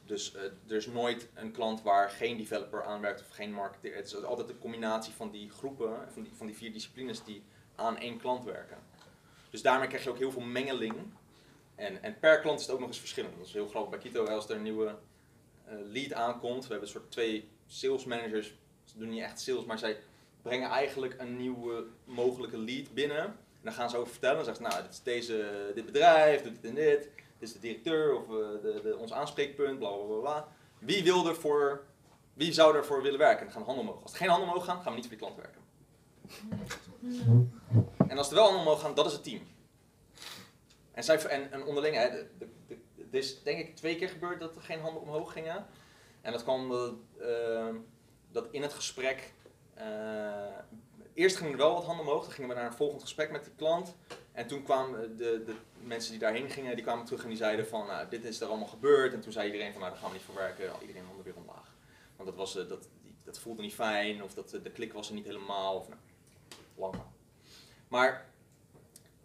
dus er is nooit een klant waar geen developer aan werkt of geen marketeer. Het is altijd een combinatie van die groepen, van die, van die vier disciplines die aan één klant werken. Dus daarmee krijg je ook heel veel mengeling. En, en per klant is het ook nog eens verschillend. Dat is heel grappig bij Kito, als er een nieuwe eh, lead aankomt. We hebben een soort twee sales managers. Ze doen niet echt sales, maar zij brengen eigenlijk een nieuwe mogelijke lead binnen. dan gaan ze over vertellen. Dan zeggen ze, nou, dit is deze, dit bedrijf, doet dit en dit. Dit is de directeur of eh, de, de, ons aanspreekpunt, bla bla bla bla. Wie, wil er voor, wie zou ervoor willen werken? En dan gaan de handen omhoog. Als er geen handen omhoog gaan, gaan we niet voor die klant werken. En als er wel handen omhoog gaan, dat is het team. En, zij, en, onderling, het is denk ik twee keer gebeurd dat er geen handen omhoog gingen. En dat kwam ehm, dat in het gesprek. eh, eerst gingen er wel wat handen omhoog, dan gingen we naar een volgend gesprek met die klant. En toen kwamen de, de mensen die daarheen gingen, die kwamen terug en die zeiden van, nou, dit is er allemaal gebeurd. En toen zei iedereen van, nou, daar gaan we niet voor werken. Iedereen handen weer omlaag. Want dat, was, eh, dat, dat voelde niet fijn, of dat, eh, de klik was er niet helemaal. Of, nou, lang verhaal. Maar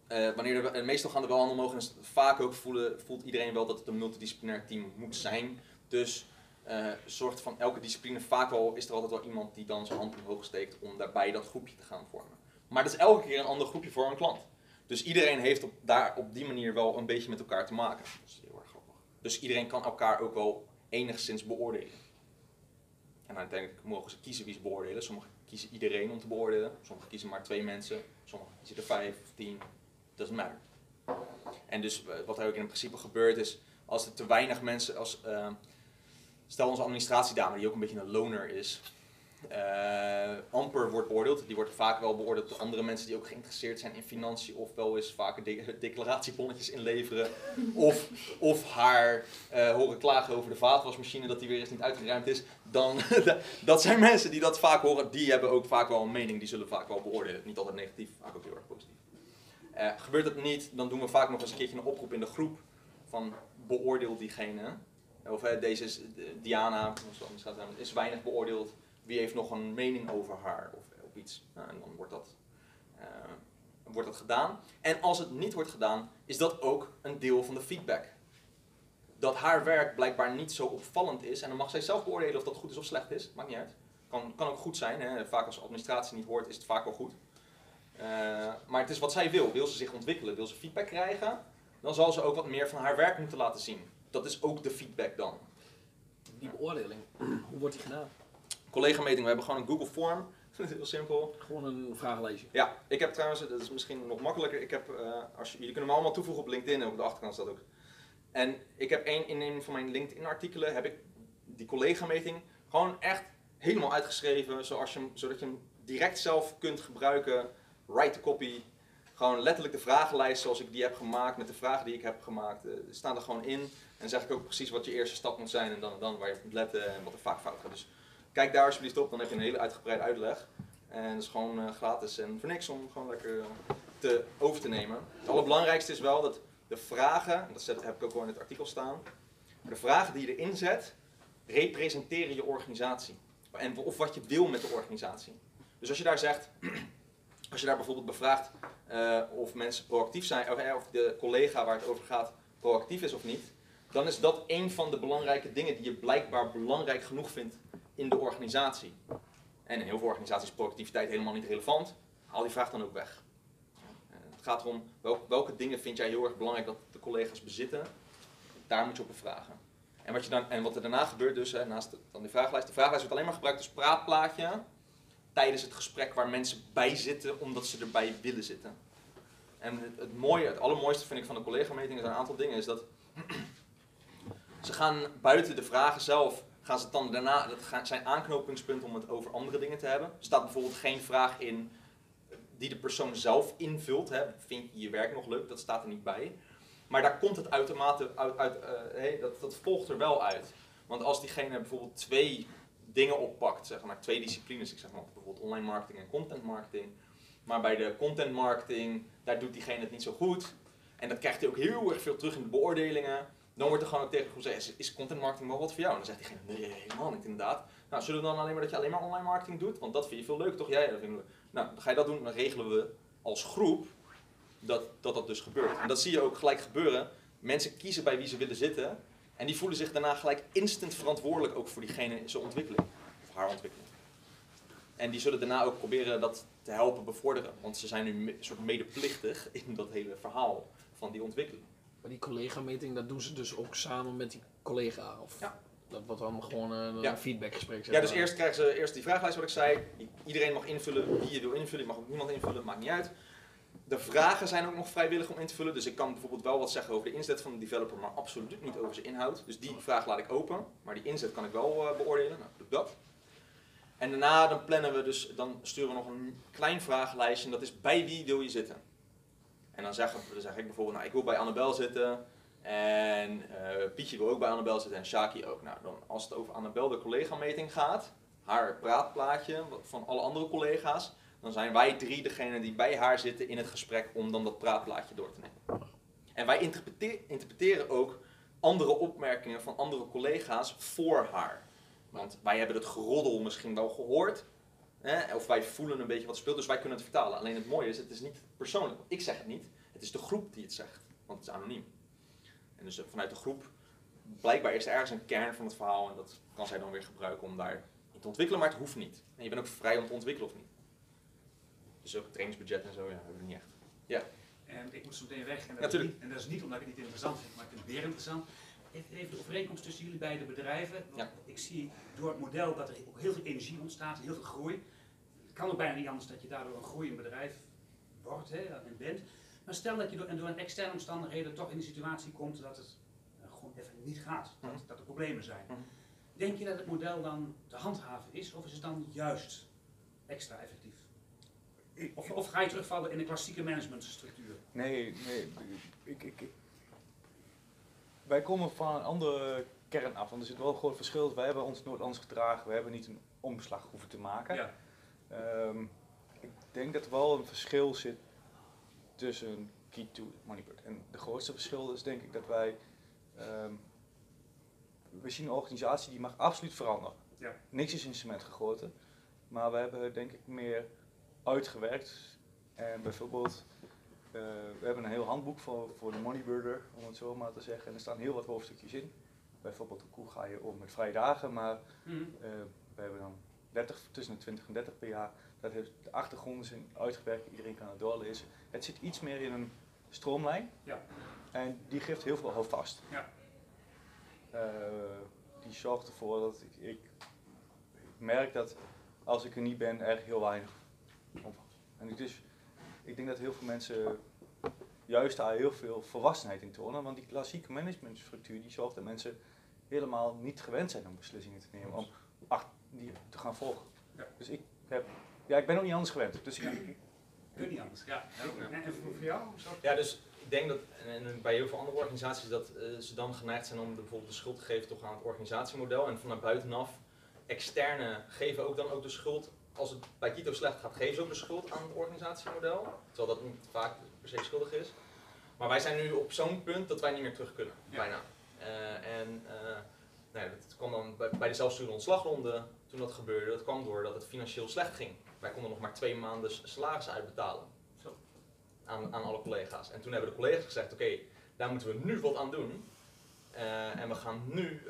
eh, wanneer er, en meestal gaan er wel handen omhoog en is het vaak ook voelen, voelt iedereen wel dat het een multidisciplinair team moet zijn. Dus eh, zorgt van elke discipline vaak wel, is er altijd wel iemand die dan zijn hand omhoog steekt om daarbij dat groepje te gaan vormen. Maar dat is elke keer een ander groepje voor een klant. Dus iedereen heeft op, daar op die manier wel een beetje met elkaar te maken. Dat is heel erg grappig. Dus iedereen kan elkaar ook wel enigszins beoordelen. En uiteindelijk mogen ze kiezen wie ze beoordelen. Sommigen kiezen iedereen om te beoordelen. Sommigen kiezen maar twee mensen. Sommigen kiezen er vijf tien. Doesn't matter. En dus eh, wat er ook in principe gebeurt is, als er te weinig mensen, als, eh, stel onze administratiedame, die ook een beetje een loner is, amper wordt beoordeeld. Die wordt vaak wel beoordeeld door andere mensen die ook geïnteresseerd zijn in financiën, of wel eens vaker de declaratiebonnetjes inleveren, of, of haar eh, horen klagen over de vaatwasmachine dat die weer eens niet uitgeruimd is. Dan, dat zijn mensen die dat vaak horen, die hebben ook vaak wel een mening, die zullen vaak wel beoordelen. Niet altijd negatief, vaak ook heel erg positief. Eh, gebeurt dat niet, dan doen we vaak nog eens een keertje een oproep in de groep van beoordeel diegene. Of eh, deze is, eh, Diana, is weinig beoordeeld. Wie heeft nog een mening over haar of op iets? Nou, en dan wordt dat, eh, wordt dat gedaan. En als het niet wordt gedaan, is dat ook een deel van de feedback. Dat haar werk blijkbaar niet zo opvallend is. En dan mag zij zelf beoordelen of dat goed is of slecht is. Maakt niet uit. Kan, kan ook goed zijn. Hè. Vaak als administratie niet hoort, is het vaak wel goed. Eh, maar het is wat zij wil. Wil ze zich ontwikkelen, wil ze feedback krijgen, dan zal ze ook wat meer van haar werk moeten laten zien. Dat is ook de feedback dan. Die beoordeling, hoe wordt die gedaan? Collega-meting, we hebben gewoon een Google Form. Heel simpel. Gewoon een vragenlijstje. Ja, ik heb trouwens, dat is misschien nog makkelijker. Ik heb, eh, als je, jullie kunnen me allemaal toevoegen op LinkedIn en op de achterkant staat ook. En ik heb één in een van mijn LinkedIn-artikelen, heb ik die collega-meting gewoon echt helemaal uitgeschreven, zoals je, zodat je hem direct zelf kunt gebruiken. Write the copy. Gewoon letterlijk de vragenlijst zoals ik die heb gemaakt, met de vragen die ik heb gemaakt, eh, staan er gewoon in. En zeg ik ook precies wat je eerste stap moet zijn en dan en dan waar je op moet letten en wat er vaak fout gaat. Dus kijk daar alsjeblieft op, dan heb je een hele uitgebreide uitleg. En het is gewoon eh, gratis en voor niks om gewoon lekker eh, te, over te nemen. Het allerbelangrijkste is wel dat de vragen, en dat heb ik ook wel in het artikel staan, de vragen die je erin zet, representeren je organisatie. En, of wat je wil met de organisatie. Dus als je daar zegt, als je daar bijvoorbeeld bevraagt eh, of mensen proactief zijn, of, of de collega waar het over gaat proactief is of niet, dan is dat een van de belangrijke dingen die je blijkbaar belangrijk genoeg vindt in de organisatie. En in heel veel organisaties is proactiviteit helemaal niet relevant. Haal die vraag dan ook weg. Eh, Het gaat erom wel- welke dingen vind jij heel erg belangrijk dat de collega's bezitten. Daar moet je op bevragen. En wat, je dan, en wat er daarna gebeurt, dus hè, naast dan die vragenlijst. De vragenlijst wordt alleen maar gebruikt als praatplaatje tijdens het gesprek waar mensen bij zitten omdat ze erbij willen zitten. En het, het mooie, het allermooiste vind ik van de collega-meting is een aantal dingen. Is dat ze gaan buiten de vragen zelf, gaan ze dan daarna, dat zijn aanknopingspunten om het over andere dingen te hebben. Er staat bijvoorbeeld geen vraag in die de persoon zelf invult. Hè. Vind je je werk nog leuk? Dat staat er niet bij. Maar daar komt het automatisch uit, uit eh, dat, dat volgt er wel uit. Want als diegene bijvoorbeeld twee dingen oppakt, zeg maar twee disciplines, ik zeg maar bijvoorbeeld online marketing en content marketing. Maar bij de content marketing, daar doet diegene het niet zo goed. En dat krijgt hij ook heel erg veel terug in de beoordelingen. Dan wordt er gewoon ook tegen gezegd, is, content marketing wel wat voor jou? En dan zegt diegene, nee, helemaal niet inderdaad. Nou, zullen we dan alleen maar dat je alleen maar online marketing doet? Want dat vind je veel leuk, toch? Ja, dat we. Nou, dan ga je dat doen, dan regelen we als groep dat, dat dat dus gebeurt. En dat zie je ook gelijk gebeuren. Mensen kiezen bij wie ze willen zitten. En die voelen zich daarna gelijk instant verantwoordelijk ook voor diegene zijn ontwikkeling. Of haar ontwikkeling. En die zullen daarna ook proberen dat te helpen bevorderen. Want ze zijn nu een soort medeplichtig in dat hele verhaal van die ontwikkeling. Maar die collega-meting, dat doen ze dus ook samen met die collega? Of Ja. Dat wordt dan gewoon eh, een feedbackgesprek. zeg Ja, dus eerst krijgen ze eerst die vragenlijst wat ik zei. Iedereen mag invullen wie je wil invullen. Je mag ook niemand invullen, maakt niet uit. de vragen zijn ook nog vrijwillig om in te vullen. Dus ik kan bijvoorbeeld wel wat zeggen over de inzet van de developer, maar absoluut niet over zijn inhoud. Dus die vraag laat ik open. Maar die inzet kan ik wel eh, beoordelen. Nou, doe ik dat. En daarna dan plannen we dus, dan sturen we nog een klein vragenlijstje. En dat is bij wie wil je zitten? En dan zeg, zeg ik bijvoorbeeld, nou ik wil bij Annabel zitten. En eh, Pietje wil ook bij Annabel zitten en Shaki ook. Nou, dan, als het over Annabel de collega-meting gaat, haar praatplaatje van alle andere collega's, dan zijn wij drie degene die bij haar zitten in het gesprek om dan dat praatplaatje door te nemen. En wij interprete- interpreteren ook andere opmerkingen van andere collega's voor haar. Want wij hebben het geroddel misschien wel gehoord. Hè? Of wij voelen een beetje wat speelt, dus wij kunnen het vertalen. Alleen het mooie is, het is niet persoonlijk. Ik zeg het niet, het is de groep die het zegt. Want het is anoniem. En dus eh, vanuit de groep, blijkbaar is er ergens een kern van het verhaal. En dat kan zij dan weer gebruiken om daarin te ontwikkelen, maar het hoeft niet. En je bent ook vrij om te ontwikkelen of niet. Dus ook trainingsbudget en zo, ja, hebben we niet echt. Ja. En ik moet zo meteen weg. En dat, Ja, niet, en dat is niet omdat ik het niet interessant vind, maar ik vind het weer interessant. Even de overeenkomst tussen jullie beide bedrijven. Want Ja. Ik zie door het model dat er ook heel veel energie ontstaat, heel veel groei. Het kan ook bijna niet anders dat je daardoor een groeiend bedrijf wordt hè, en bent. Maar stel dat je door, en door een externe omstandigheden toch in de situatie komt dat het eh, gewoon even niet gaat. Dat, Mhm. dat er problemen zijn. Mhm. Denk je dat het model dan te handhaven is of is het dan juist extra effectief? Of, of ga je terugvallen in de klassieke managementstructuur? Nee, nee. Ik, ik, ik- wij komen van een andere kern af. Want er zit wel een groot verschil. Wij hebben ons nooit anders gedragen. We hebben niet een omslag hoeven te maken. Ja. Ehm, ik denk dat er wel een verschil zit tussen Key2 en Moneybird. En de grootste verschil is denk ik dat wij... ehm, we zien een organisatie die mag absoluut veranderen. Ja. Niks is in cement gegoten. Maar we hebben denk ik meer uitgewerkt. En bijvoorbeeld, eh, we hebben een heel handboek voor, voor de moneybirder, om het zo maar te zeggen. En er staan heel wat hoofdstukjes in. Bijvoorbeeld, hoe ga je om met vrije dagen, maar Mhm. eh, we hebben dan 30, tussen de 20 en 30 per jaar. Dat heeft de achtergronden zijn uitgewerkt, iedereen kan het doorlezen. Het zit iets meer in een stroomlijn. Ja. En die geeft heel veel houvast. Ja. Eh, die zorgt ervoor dat ik, ik, ik merk dat als ik er niet ben, er heel weinig omvalt. En dus, ik denk dat heel veel mensen juist daar heel veel volwassenheid in tonen. Want die klassieke managementstructuur die zorgt dat mensen helemaal niet gewend zijn om beslissingen te nemen, om die te gaan volgen. Ja. Dus ik heb, ja, ik ben ook niet anders gewend. Dus ik, ik- Kun niet anders. Ja. En, voor, jou? Ja, dus ik denk dat en bij heel veel andere organisaties dat eh, ze dan geneigd zijn om de- bijvoorbeeld de schuld te geven toch aan het organisatiemodel. En vanuit buitenaf, externe geven ook dan ook de schuld. Als het bij Kito slecht gaat, geven ze ook de schuld aan het organisatiemodel. Terwijl dat niet vaak per se schuldig is. Maar wij zijn nu op zo'n punt dat wij niet meer terug kunnen, Ja. bijna. Eh, en eh, nou ja, dat kwam dan bij, bij de zelfsturende ontslagronde, toen dat gebeurde, dat kwam door dat het financieel slecht ging. Wij konden nog maar twee maanden salaris uitbetalen Zo. aan, aan alle collega's. En toen hebben de collega's gezegd, oké, daar moeten we nu wat aan doen. Eh, en we gaan nu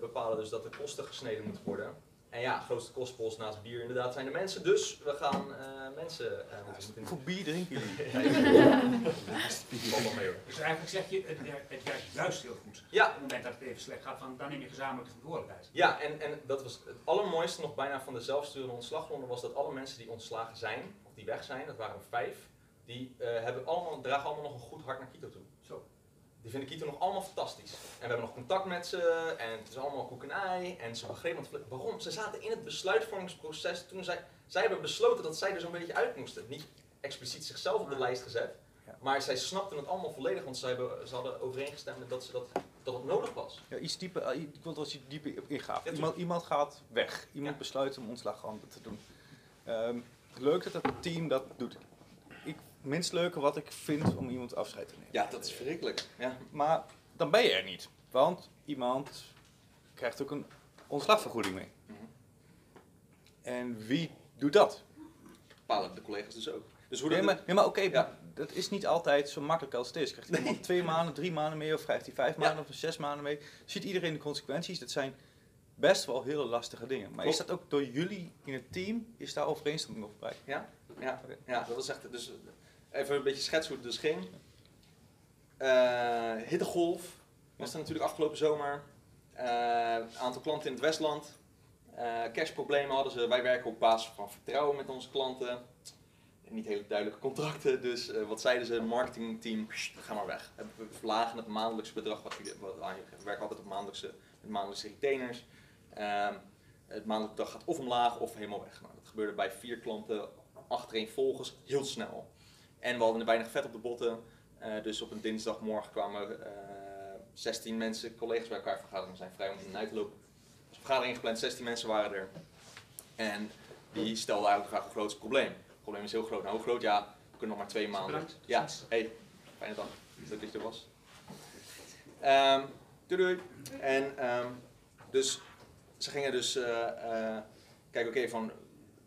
bepalen dus dat de kosten gesneden moeten worden. En ja, grootste kostpost naast bier inderdaad zijn de mensen. Dus we gaan eh, mensen eh moeten voor bier drinken jullie. Ja, ja. Valt wel mee hoor. Dus eigenlijk zeg je, het werkt, het werkt juist heel goed. Ja, Op het moment dat het even slecht gaat, van, dan neem je gezamenlijke verantwoordelijkheid. Ja, en, en dat was het allermooiste nog bijna van de zelfsturende ontslagronde was dat alle mensen die ontslagen zijn, of die weg zijn, dat waren er vijf, die eh, hebben allemaal, dragen allemaal nog een goed hart naar Quito toe. Die vinden Quito nog allemaal fantastisch. En we hebben nog contact met ze en het is allemaal koek en ei. En ze begrepen het. Waarom? Ze zaten in het besluitvormingsproces toen zij, zij hebben besloten dat zij er zo'n beetje uit moesten. Niet expliciet zichzelf op de lijst gezet. Maar zij snapten het allemaal volledig, want ze, hebben, ze hadden overeengestemd dat, ze dat, dat het nodig was. Ja, iets dieper, eh, ik wil er iets dieper op. Ja, iemand, iemand gaat weg. Iemand Ja. besluit om ontslag aan te doen. Ehm, leuk dat het team dat doet. Minst leuke wat ik vind om iemand afscheid te nemen. Ja, dat is verschrikkelijk. Ja. Maar dan ben je er niet. Want iemand krijgt ook een ontslagvergoeding mee. Mhm. En wie doet dat? bepalen de collega's dus ook. Dus hoe Nee, dat maar, nee, maar oké, Ja. dat is niet altijd zo makkelijk als het is. Krijgt iemand twee maanden, drie maanden mee, of krijgt hij vijf Ja. maanden of zes maanden mee? Ziet iedereen de consequenties? Dat zijn best wel hele lastige dingen. Maar is dat ook door jullie in het team? Is daar overeenstemming over bij? Ja, ja, ja, dat was echt. Dus even een beetje schetsen hoe het dus ging. Eh, hittegolf was er natuurlijk afgelopen zomer. Eh, aantal klanten in het Westland. Eh cashproblemen hadden ze. Wij werken op basis van vertrouwen met onze klanten. niet hele duidelijke contracten. Dus wat zeiden ze? Marketingteam, "Sst, ga maar weg. We verlagen het maandelijkse bedrag wat je aan je. We werken altijd op maandelijkse, met maandelijkse retainers. Ehm, het maandelijkse bedrag gaat of omlaag of helemaal weg. Nou, dat gebeurde bij vier klanten achtereenvolgens heel snel. En we hadden weinig vet op de botten. Eh, dus op een dinsdagmorgen kwamen eh 16 mensen, collega's bij elkaar vergaderen. We zijn vrij om te lopen. Was een vergadering ingepland, 16 mensen waren er. En die stelde eigenlijk vraag hoe groot probleem. Het probleem is heel groot. Nou, hoe groot? Ja, we kunnen nog maar twee maanden. Bedankt. Ja, hey, fijne dag. Leuk dat je er was. Ehm doei doei. En ehm, dus ze gingen dus eh, eh, kijken, oké, van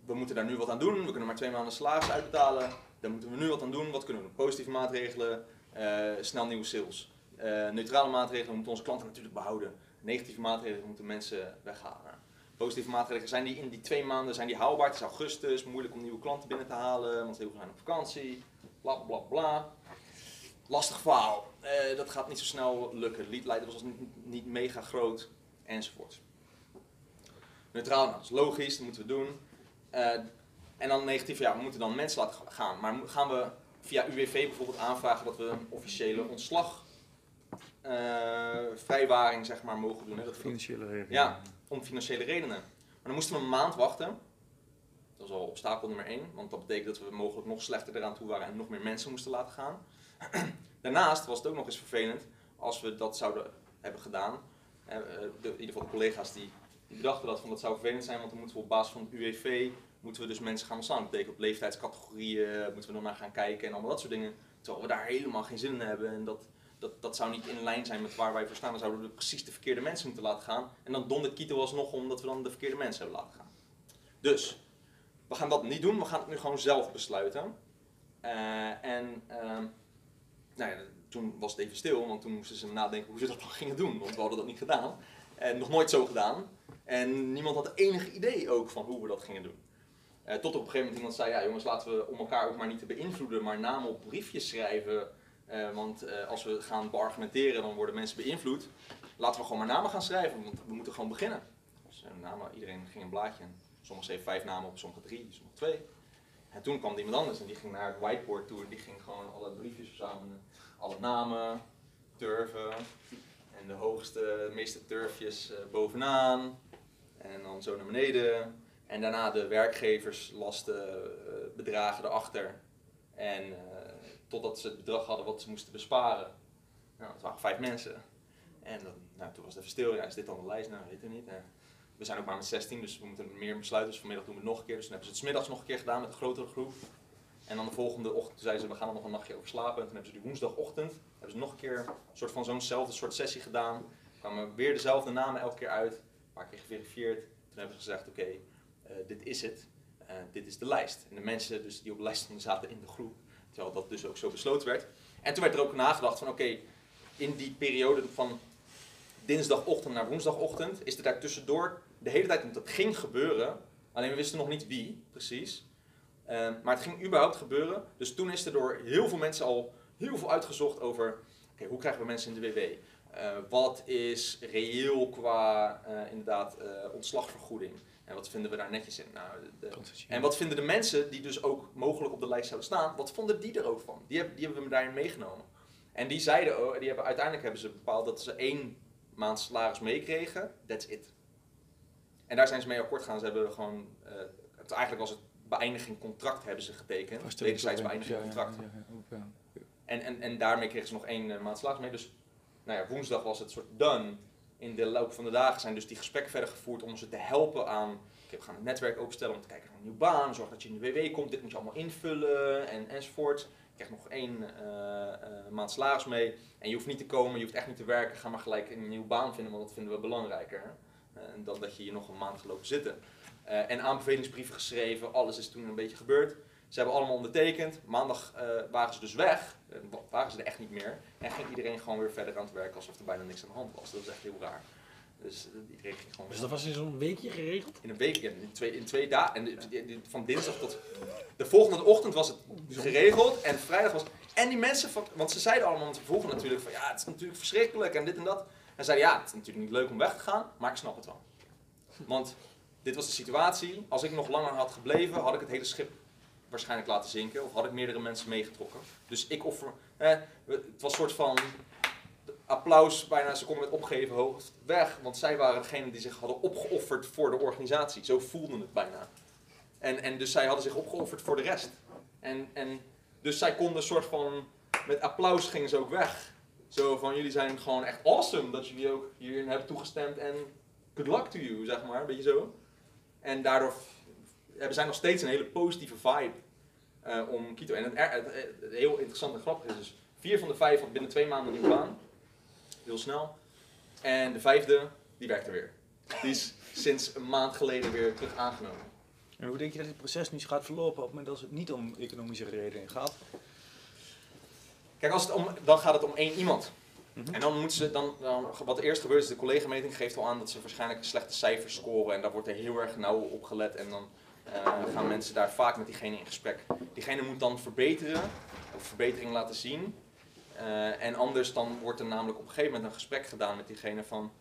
we moeten daar nu wat aan doen. We kunnen maar twee maanden salaris uitbetalen. Daar moeten we nu wat aan doen. Wat kunnen we doen? Positieve maatregelen, eh, snel nieuwe sales. Eh, neutrale maatregelen moeten onze klanten natuurlijk behouden. Negatieve maatregelen moeten mensen weghalen. Positieve maatregelen zijn die in die twee maanden zijn die haalbaar. Het is augustus, moeilijk om nieuwe klanten binnen te halen, want heel veel zijn op vakantie. Bla bla. Lastig verhaal. Eh, dat gaat niet zo snel lukken. Lead leider was niet, niet mega groot, enzovoort. Neutraal, nou, dat is logisch, dat moeten we doen. En dan negatief, ja, we moeten dan mensen laten gaan. Maar gaan we via UWV bijvoorbeeld aanvragen dat we een officiële ontslag eh, vrijwaring zeg maar, mogen doen? Hè? Dat Financiële regeling. Ja. om financiële redenen. Maar dan moesten we een maand wachten. Dat was al obstakel nummer één, want dat betekent dat we mogelijk nog slechter eraan toe waren en nog meer mensen moesten laten gaan. Daarnaast was het ook nog eens vervelend als we dat zouden hebben gedaan. Eh, eh, de, in ieder geval de collega's die, die bedachten dat, van dat zou vervelend zijn, want dan moeten we op basis van het UWV moeten we dus mensen gaan ontslaan. Dat betekent op leeftijdscategorieën moeten we dan naar gaan kijken en allemaal dat soort dingen. Terwijl we daar helemaal geen zin in hebben en dat, dat, dat zou niet in lijn zijn met waar wij voor staan. Dan zouden we precies de verkeerde mensen moeten laten gaan. En dan dondert Kito alsnog omdat we dan de verkeerde mensen hebben laten gaan. Dus, we gaan dat niet doen. We gaan het nu gewoon zelf besluiten. Eh, en ehm, nou ja, toen was het even stil, want toen moesten ze nadenken hoe ze dat dan gingen doen. Want we hadden dat niet gedaan. En nog nooit zo gedaan. En niemand had enig idee ook van hoe we dat gingen doen. Eh, tot op een gegeven moment iemand zei, ja jongens, laten we om elkaar ook maar niet te beïnvloeden, maar namen op briefjes schrijven. Eh, want eh, als we gaan beargumenteren, dan worden mensen beïnvloed. Laten we gewoon maar namen gaan schrijven, want we moeten gewoon beginnen. Dus iedereen ging een blaadje. En sommigen schreven vijf namen op, sommigen drie, sommigen twee. En toen kwam iemand anders en die ging naar het whiteboard toe en die ging gewoon alle briefjes verzamelen. Alle namen, turven en de hoogste, meeste turfjes bovenaan. En dan zo naar beneden. En daarna de werkgevers lasten eh, bedragen erachter. En eh, totdat ze het bedrag hadden wat ze moesten besparen. Nou, het waren vijf mensen. En dan, nou, toen was het even stil. Ja, is dit dan de lijst? Nou, weet ik niet. Eh, we zijn ook maar met 16, dus we moeten meer besluiten. Dus vanmiddag doen we het nog een keer. Dus toen hebben ze het 's middags nog een keer gedaan met een grotere groep. En dan de volgende ochtend zeiden ze, we gaan er nog een nachtje over slapen. En toen hebben ze die woensdagochtend, hebben ze nog een keer een soort van zo'nzelfde soort sessie gedaan. kwamen weer dezelfde namen elke keer uit. Een paar keer geverifieerd. Toen hebben ze gezegd, oké, dit is het. Eh, dit is de lijst. En de mensen dus die op de lijst zaten in de groep. Terwijl dat dus ook zo besloten werd. En toen werd er ook nagedacht van, oké, in die periode van dinsdagochtend naar woensdagochtend is er daar tussendoor de hele tijd, want dat ging gebeuren. Alleen we wisten nog niet wie, precies. Eh, maar het ging überhaupt gebeuren. Dus toen is er door heel veel mensen al heel veel uitgezocht over oké, hoe krijgen we mensen in de WW? Eh, wat is reëel qua eh, inderdaad eh, ontslagvergoeding? En wat vinden we daar netjes in? Nou, de- en wat vinden de mensen die dus ook mogelijk op de lijst zouden staan, wat vonden die er ook van? Die hebben, die hebben we daarin meegenomen. En die zeiden, die hebben, uiteindelijk hebben ze bepaald dat ze één maand salaris meekregen, that's it. En daar zijn ze mee akkoord gegaan. Ze hebben gewoon, eh, het, eigenlijk was het beëindiging contract hebben ze getekend. Wederzijds beëindiging contract. En, en, en daarmee kregen ze nog één eh, maand salaris mee. Dus nou ja, woensdag was het soort done. In de loop van de dagen zijn dus die gesprekken verder gevoerd om ze te helpen aan... Oké, we gaan het netwerk openstellen om te kijken naar een nieuwe baan. Zorg dat je in de WW komt. Dit moet je allemaal invullen en, enzovoort. Je krijgt nog één eh, maand salaris mee. En je hoeft niet te komen, je hoeft echt niet te werken. Ga maar gelijk een nieuwe baan vinden, want dat vinden we belangrijker. Eh, dan dat je hier nog een maand gaat lopen zitten. En aanbevelingsbrieven geschreven. Alles is toen een beetje gebeurd. Ze hebben allemaal ondertekend. Maandag eh, waren ze dus weg. Wa- waren ze er echt niet meer. En ging iedereen gewoon weer verder aan het werk alsof er bijna niks aan de hand was. Dat was echt heel raar. Dus eh, iedereen ging gewoon Dus dat was in zo'n weekje geregeld? In een week, ja, in twee, in twee dagen. En de- de- de- van dinsdag tot. De volgende ochtend was het geregeld. En vrijdag was. En die mensen van. Want ze zeiden allemaal, want ze vroegen natuurlijk van ja, het is natuurlijk verschrikkelijk en dit en dat. En zeiden ja, het is natuurlijk niet leuk om weg te gaan, maar ik snap het wel. Want dit was de situatie. Als ik nog langer had gebleven, had ik het hele schip waarschijnlijk laten zinken. Of had ik meerdere mensen meegetrokken. Dus ik offer, het was een soort van applaus, bijna ze konden met opgeven hoofd weg. Want zij waren degene die zich hadden opgeofferd voor de organisatie. Zo voelden het bijna. En, en dus zij hadden zich opgeofferd voor de rest. En, en dus zij konden een soort van, met applaus gingen ze ook weg. Zo van, jullie zijn gewoon echt awesome dat jullie ook hierin hebben toegestemd en good luck to you, zeg maar, een beetje zo. En daardoor hebben zij nog steeds een hele positieve vibe eh, om Quito. En het, er- het, het- het heel interessante en grappige is dus, vier van de vijf had binnen twee maanden een nieuwe baan. Heel snel. En de vijfde, die werkte weer. Die is sinds een maand geleden weer terug aangenomen. En hoe denk je dat dit proces nu gaat verlopen op het moment dat het niet om economische redenen gaat? Kijk, als het om, dan gaat het om één iemand. Mhm. En dan moeten ze, dan, dan, wat er eerst gebeurt is, de collega-meting geeft al aan dat ze waarschijnlijk slechte cijfers scoren. En daar wordt er heel erg nauw op gelet. En dan eh, gaan mensen daar vaak met diegene in gesprek. Diegene moet dan verbeteren, of verbetering laten zien. Eh, en anders dan wordt er namelijk op een gegeven moment een gesprek gedaan met diegene van...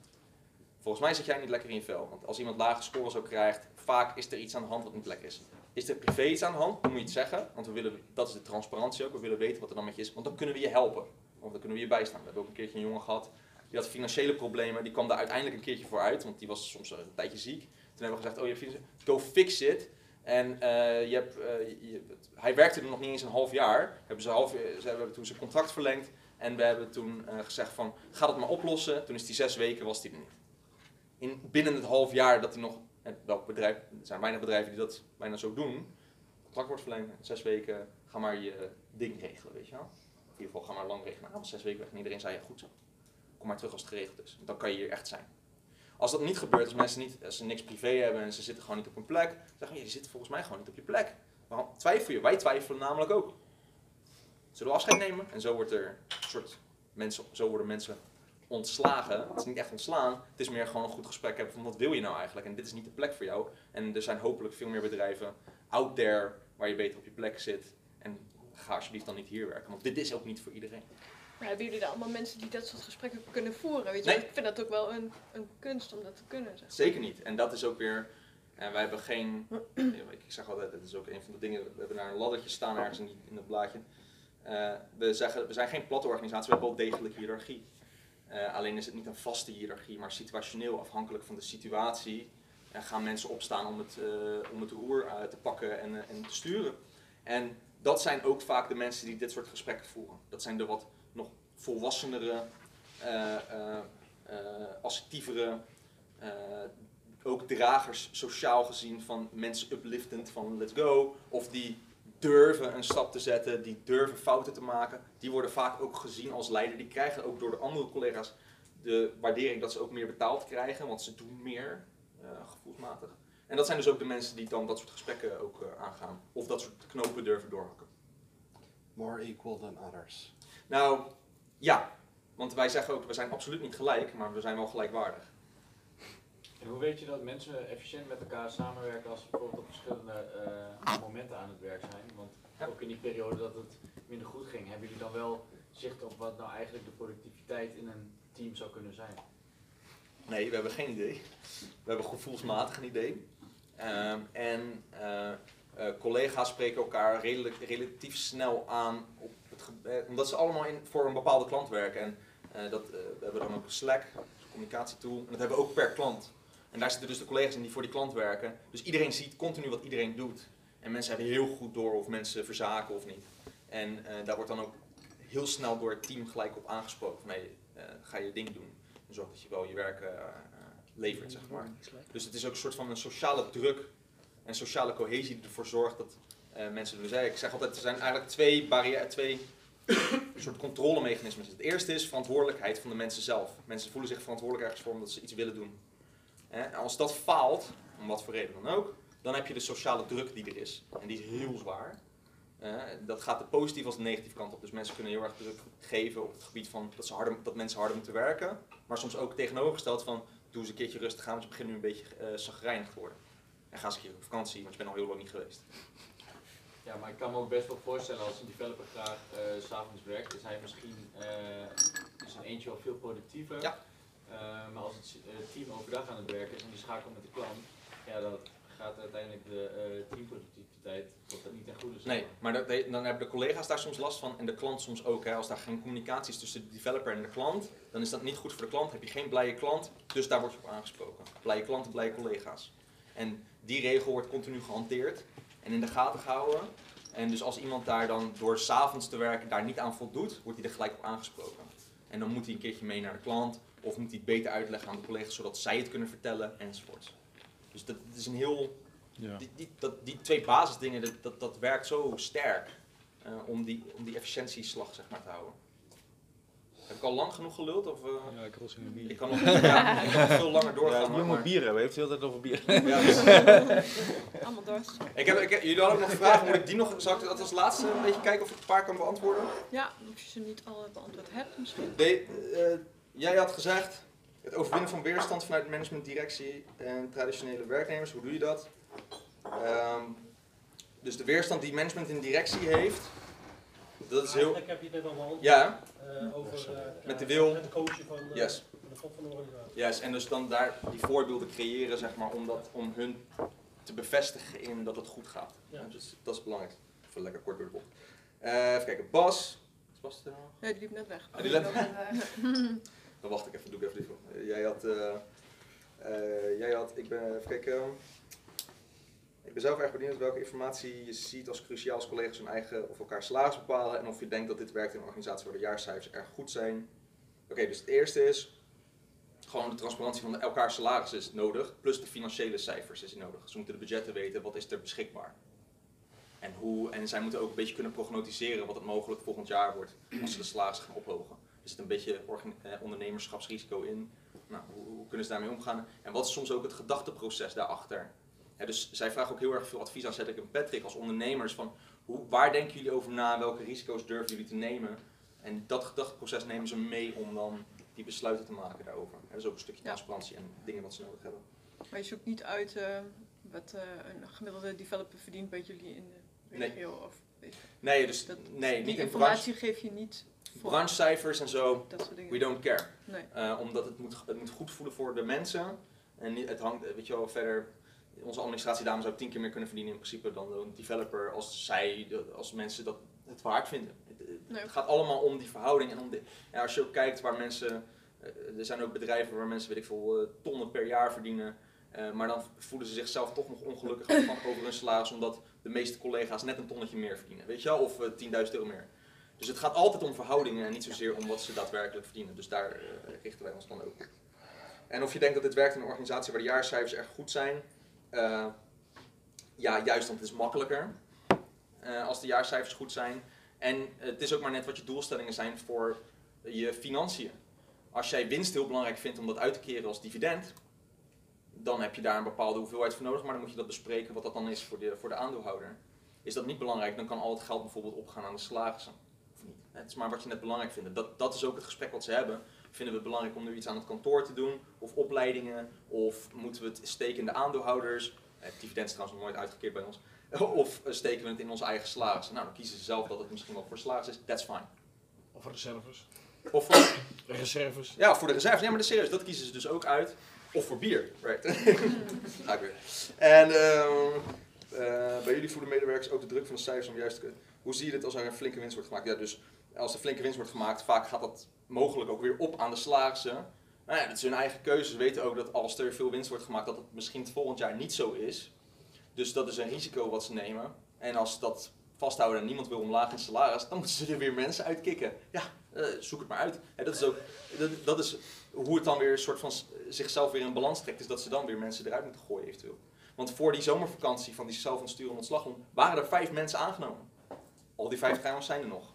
Volgens mij zit jij niet lekker in je vel. Want als iemand lage scores ook krijgt, vaak is er iets aan de hand wat niet lekker is. Is er privé iets aan de hand, dan moet je het zeggen. Want we willen, dat is de transparantie ook. We willen weten wat er dan met je is. Want dan kunnen we je helpen. Of dan kunnen we je bijstaan. We hebben ook een keertje een jongen gehad. Die had financiële problemen. Die kwam daar uiteindelijk een keertje voor uit. Want die was soms een tijdje ziek. Toen hebben we gezegd, oh je go fix it. En eh, je hebt, eh, hij werkte er nog niet eens een half jaar. Hebben ze, half, ze hebben toen zijn contract verlengd. En we hebben toen eh, gezegd van, ga dat maar oplossen. Toen is die zes weken, was hij er niet. In, binnen het half jaar dat hij nog, en bedrijf, er zijn weinig bedrijven die dat bijna zo doen. Contract wordt verlengd, zes weken, ga maar je ding regelen, weet je wel. In ieder geval, ga maar lang regelen. Zes weken weg en iedereen zei, ja goed zo. Kom maar terug als het geregeld is. Dan kan je hier echt zijn. Als dat niet gebeurt, als mensen niet, als ze niks privé hebben en ze zitten gewoon niet op hun plek, zeggen we, je zit volgens mij gewoon niet op je plek. Waarom twijfel je? Wij twijfelen namelijk ook. Zullen we afscheid nemen? En zo, wordt er soort mensen, zo worden mensen ontslagen. Het is niet echt ontslaan, het is meer gewoon een goed gesprek hebben van wat wil je nou eigenlijk? En dit is niet de plek voor jou. En er zijn hopelijk veel meer bedrijven out there waar je beter op je plek zit. En ga alsjeblieft dan niet hier werken, want dit is ook niet voor iedereen. Maar hebben jullie dan allemaal mensen die dat soort gesprekken kunnen voeren? Weet je, Nee. ik vind dat ook wel een, een kunst om dat te kunnen. Zeg. Zeker niet. En dat is ook weer. En wij hebben geen. ik zeg altijd, het is ook een van de dingen. We hebben daar een laddertje staan ergens in, die- in het blaadje. Eh, we zeggen, we zijn geen platte organisatie, we hebben wel degelijk hiërarchie. Eh, alleen is het niet een vaste hiërarchie, maar situationeel afhankelijk van de situatie. En gaan mensen opstaan om het, eh, om het roer eh, te pakken en, eh, en te sturen. En dat zijn ook vaak de mensen die dit soort gesprekken voeren. Dat zijn de wat volwassenere, eh, eh, eh, assertievere, ook dragers sociaal gezien van mensen upliftend van let's go. Of die durven een stap te zetten, die durven fouten te maken. Die worden vaak ook gezien als leider. Die krijgen ook door de andere collega's de waardering dat ze ook meer betaald krijgen, want ze doen meer eh, gevoelsmatig. En dat zijn dus ook de mensen die dan dat soort gesprekken ook aangaan. Of dat soort knopen durven doorhakken. More equal than others. Nou, ja. Want wij zeggen ook, we zijn absoluut niet gelijk, maar we zijn wel gelijkwaardig. En hoe weet je dat mensen efficiënt met elkaar samenwerken als ze bijvoorbeeld op verschillende eh, momenten aan het werk zijn? Want Ja. ook in die periode dat het minder goed ging, hebben jullie dan wel zicht op wat nou eigenlijk de productiviteit in een team zou kunnen zijn? Nee, we hebben geen idee. We hebben gevoelsmatig een idee. Ehm, en eh, eh, collega's spreken elkaar redelijk, relatief snel aan, op het, eh, omdat ze allemaal in, voor een bepaalde klant werken. En eh, dat, eh, we hebben dan ook Slack, een communicatietool, en dat hebben we ook per klant. En daar zitten dus de collega's in die voor die klant werken. Dus iedereen ziet continu wat iedereen doet. En mensen hebben heel goed door of mensen verzaken of niet. En daar wordt dan ook heel snel door het team gelijk op aangesproken. Van, ga je ding doen. En zorg dat je wel je werk levert, zeg maar. Dus het is ook een soort van een sociale druk en sociale cohesie die ervoor zorgt dat mensen doen. Ik zeg altijd, er zijn eigenlijk twee barrière, twee soort controlemechanismen. Het eerste is verantwoordelijkheid van de mensen zelf. Mensen voelen zich verantwoordelijk ergens voor omdat ze iets willen doen. Als dat faalt, om wat voor reden dan ook, dan heb je de sociale druk die er is. En die is heel zwaar. Eh, dat gaat de positieve als de negatieve kant op. Dus mensen kunnen heel erg druk geven op het gebied van dat, ze harder, dat mensen harder moeten werken. Maar soms ook tegenovergesteld van doe eens een keertje rustig aan, want je begint nu een beetje uh, te worden. En ga eens een keer op vakantie, want je bent al heel lang niet geweest. Ja, maar ik kan me ook best wel voorstellen als een developer graag eh, s s'avonds werkt, is hij misschien eh is een eentje al veel productiever. Ja. Eh, maar als het eh, team overdag aan het werken is en die schakelt met de klant, ja, dan gaat uiteindelijk de eh, teamproductiviteit tot dat niet ten goede. zeg Nee, maar dat, dan hebben de collega's daar soms last van en de klant soms ook. Hè. Als daar geen communicatie is tussen de developer en de klant, dan is dat niet goed voor de klant. Heb je geen blije klant, dus daar word je op aangesproken. Blije klanten, blije collega's. En die regel wordt continu gehanteerd en in de gaten gehouden. En dus als iemand daar dan door s'avonds te werken daar niet aan voldoet, wordt hij er gelijk op aangesproken. En dan moet hij een keertje mee naar de klant of moet hij het beter uitleggen aan de collega's zodat zij het kunnen vertellen enzovoorts. Dus dat, dat is een heel Ja. die, die, dat, die twee basisdingen, dat, dat, dat werkt zo sterk eh, om, die, om die efficiëntieslag zeg maar, te houden. Heb ik al lang genoeg geluld? Of, eh, Ja, ik was in een bier. ik, kan nog, ja, ik kan nog veel langer doorgaan. Ja, moet maar- bier hebben, heeft hij altijd over bier. Ja, dus- Allemaal dorst. ik heb, ik heb- jullie hadden ook nog vragen, moet ik die nog, zal ik dat als laatste een beetje kijken of ik een paar kan beantwoorden? Ja, als je ze niet alle beantwoord hebt misschien. De, eh, jij had gezegd, het overwinnen van weerstand vanuit management, directie en traditionele werknemers, hoe doe je dat? Ehm, dus de weerstand die management en directie heeft, dat is heel... Heb je het net al behandeld. Ja, eh, over eh, Met de ja, wil. Het coachen van, eh, Yes. van de kop van de organisatie. Juist, en dus dan daar die voorbeelden creëren, zeg maar, om, dat, om hun te bevestigen in dat het goed gaat. Ja. Dus dat is belangrijk. Even lekker kort door de bocht. Eh, even kijken, Bas. Is Bas er nog? Nee, die liep net weg. Ah, die liep- Dan wacht ik even, doe ik even die voor. Eh, jij had, eh, eh, jij had, ik ben, even kijken. Ik ben zelf erg benieuwd welke informatie je ziet als cruciaal als collega's hun eigen of elkaar salaris bepalen en of je denkt dat dit werkt in een organisatie waar de jaarcijfers erg goed zijn. Oké, dus het eerste is gewoon de transparantie van elkaar salaris is nodig, plus de financiële cijfers is nodig. Ze moeten de budgetten weten, wat is er beschikbaar. En, hoe, en zij moeten ook een beetje kunnen prognosticeren wat het mogelijk volgend jaar wordt als ze de salarissen gaan ophogen. Er zit een beetje eh, ondernemerschapsrisico in. Nou, hoe, hoe kunnen ze daarmee omgaan? En wat is soms ook het gedachteproces daarachter? Hè, dus zij vragen ook heel erg veel advies aan Cedric en Patrick als ondernemers. Van hoe, waar denken jullie over na? Welke risico's durven jullie te nemen? En dat gedachteproces nemen ze mee om dan die besluiten te maken daarover. Hè, dus ook een stukje Ja. transparantie en dingen wat ze nodig hebben. Maar je zoekt niet uit eh, wat eh, een gemiddelde developer verdient bij jullie in de Nee. regio. Of, weet je. Nee, dus Dat- nee, die niet in informatie geef je niet voor branchecijfers en zo. dat soort dingen. We don't care. Nee. Eh, omdat het moet, het moet goed voelen voor de mensen. En het hangt, weet je wel, verder. Onze administratiedame zou tien keer meer kunnen verdienen in principe dan een developer als zij, als mensen dat het waard vinden. Het, gaat allemaal om die verhouding. En, om de, en als je ook kijkt waar mensen, eh, er zijn ook bedrijven waar mensen, weet ik veel, eh, tonnen per jaar verdienen. Eh, maar dan voelen ze zichzelf toch nog ongelukkig over hun salaris, omdat de meeste collega's net een tonnetje meer verdienen. Weet je wel, of eh, 10.000 euro meer. Dus het gaat altijd om verhoudingen en niet zozeer om wat ze daadwerkelijk verdienen. Dus daar richten wij ons dan ook op. En of je denkt dat dit werkt in een organisatie waar de jaarcijfers erg goed zijn. Eh, ja, juist, want het is makkelijker eh, als de jaarcijfers goed zijn. En het is ook maar net wat je doelstellingen zijn voor je financiën. Als jij winst heel belangrijk vindt om dat uit te keren als dividend, dan heb je daar een bepaalde hoeveelheid voor nodig, maar dan moet je dat bespreken wat dat dan is voor de, voor de aandeelhouder. Is dat niet belangrijk, dan kan al het geld bijvoorbeeld opgaan aan de salarissen. Of niet. Het is maar wat je net belangrijk vindt. Dat, dat is ook het gesprek wat ze hebben. Vinden we het belangrijk om nu iets aan het kantoor te doen? Of opleidingen? Of moeten we het steken in de aandeelhouders? Het dividend is trouwens nog nooit uitgekeerd bij ons. Of eh, steken we het in onze eigen salaris? Nou, dan kiezen ze zelf dat het misschien wel voor salaris is. That's fine. Of reserves. Of voor, Reserves. ja, voor de reserves. Ja, maar de serieus, dat kiezen ze dus ook uit. Of voor bier. Right. Ga ik weer. En ehm, eh, bij jullie voelen medewerkers ook de druk van de cijfers om juist te kunnen. Hoe zie je dit als er een flinke winst wordt gemaakt? Ja, dus als er flinke winst wordt gemaakt, vaak gaat dat mogelijk ook weer op aan de salarissen. Nou ja, dat is hun eigen keuze. Ze weten ook dat als er veel winst wordt gemaakt, dat het misschien het volgend jaar niet zo is. Dus dat is een risico wat ze nemen. En als dat vasthouden en niemand wil omlaag in salaris, dan moeten ze er weer mensen uitkicken. Ja, eh, zoek het maar uit. Dat is ook dat, dat is hoe het dan weer een soort van zichzelf weer in balans trekt, is dat ze dan weer mensen eruit moeten gooien eventueel. Want voor die zomervakantie van die zelf ontsturen ontslag om, waren er vijf mensen aangenomen. Al die vijf trouwens zijn er nog.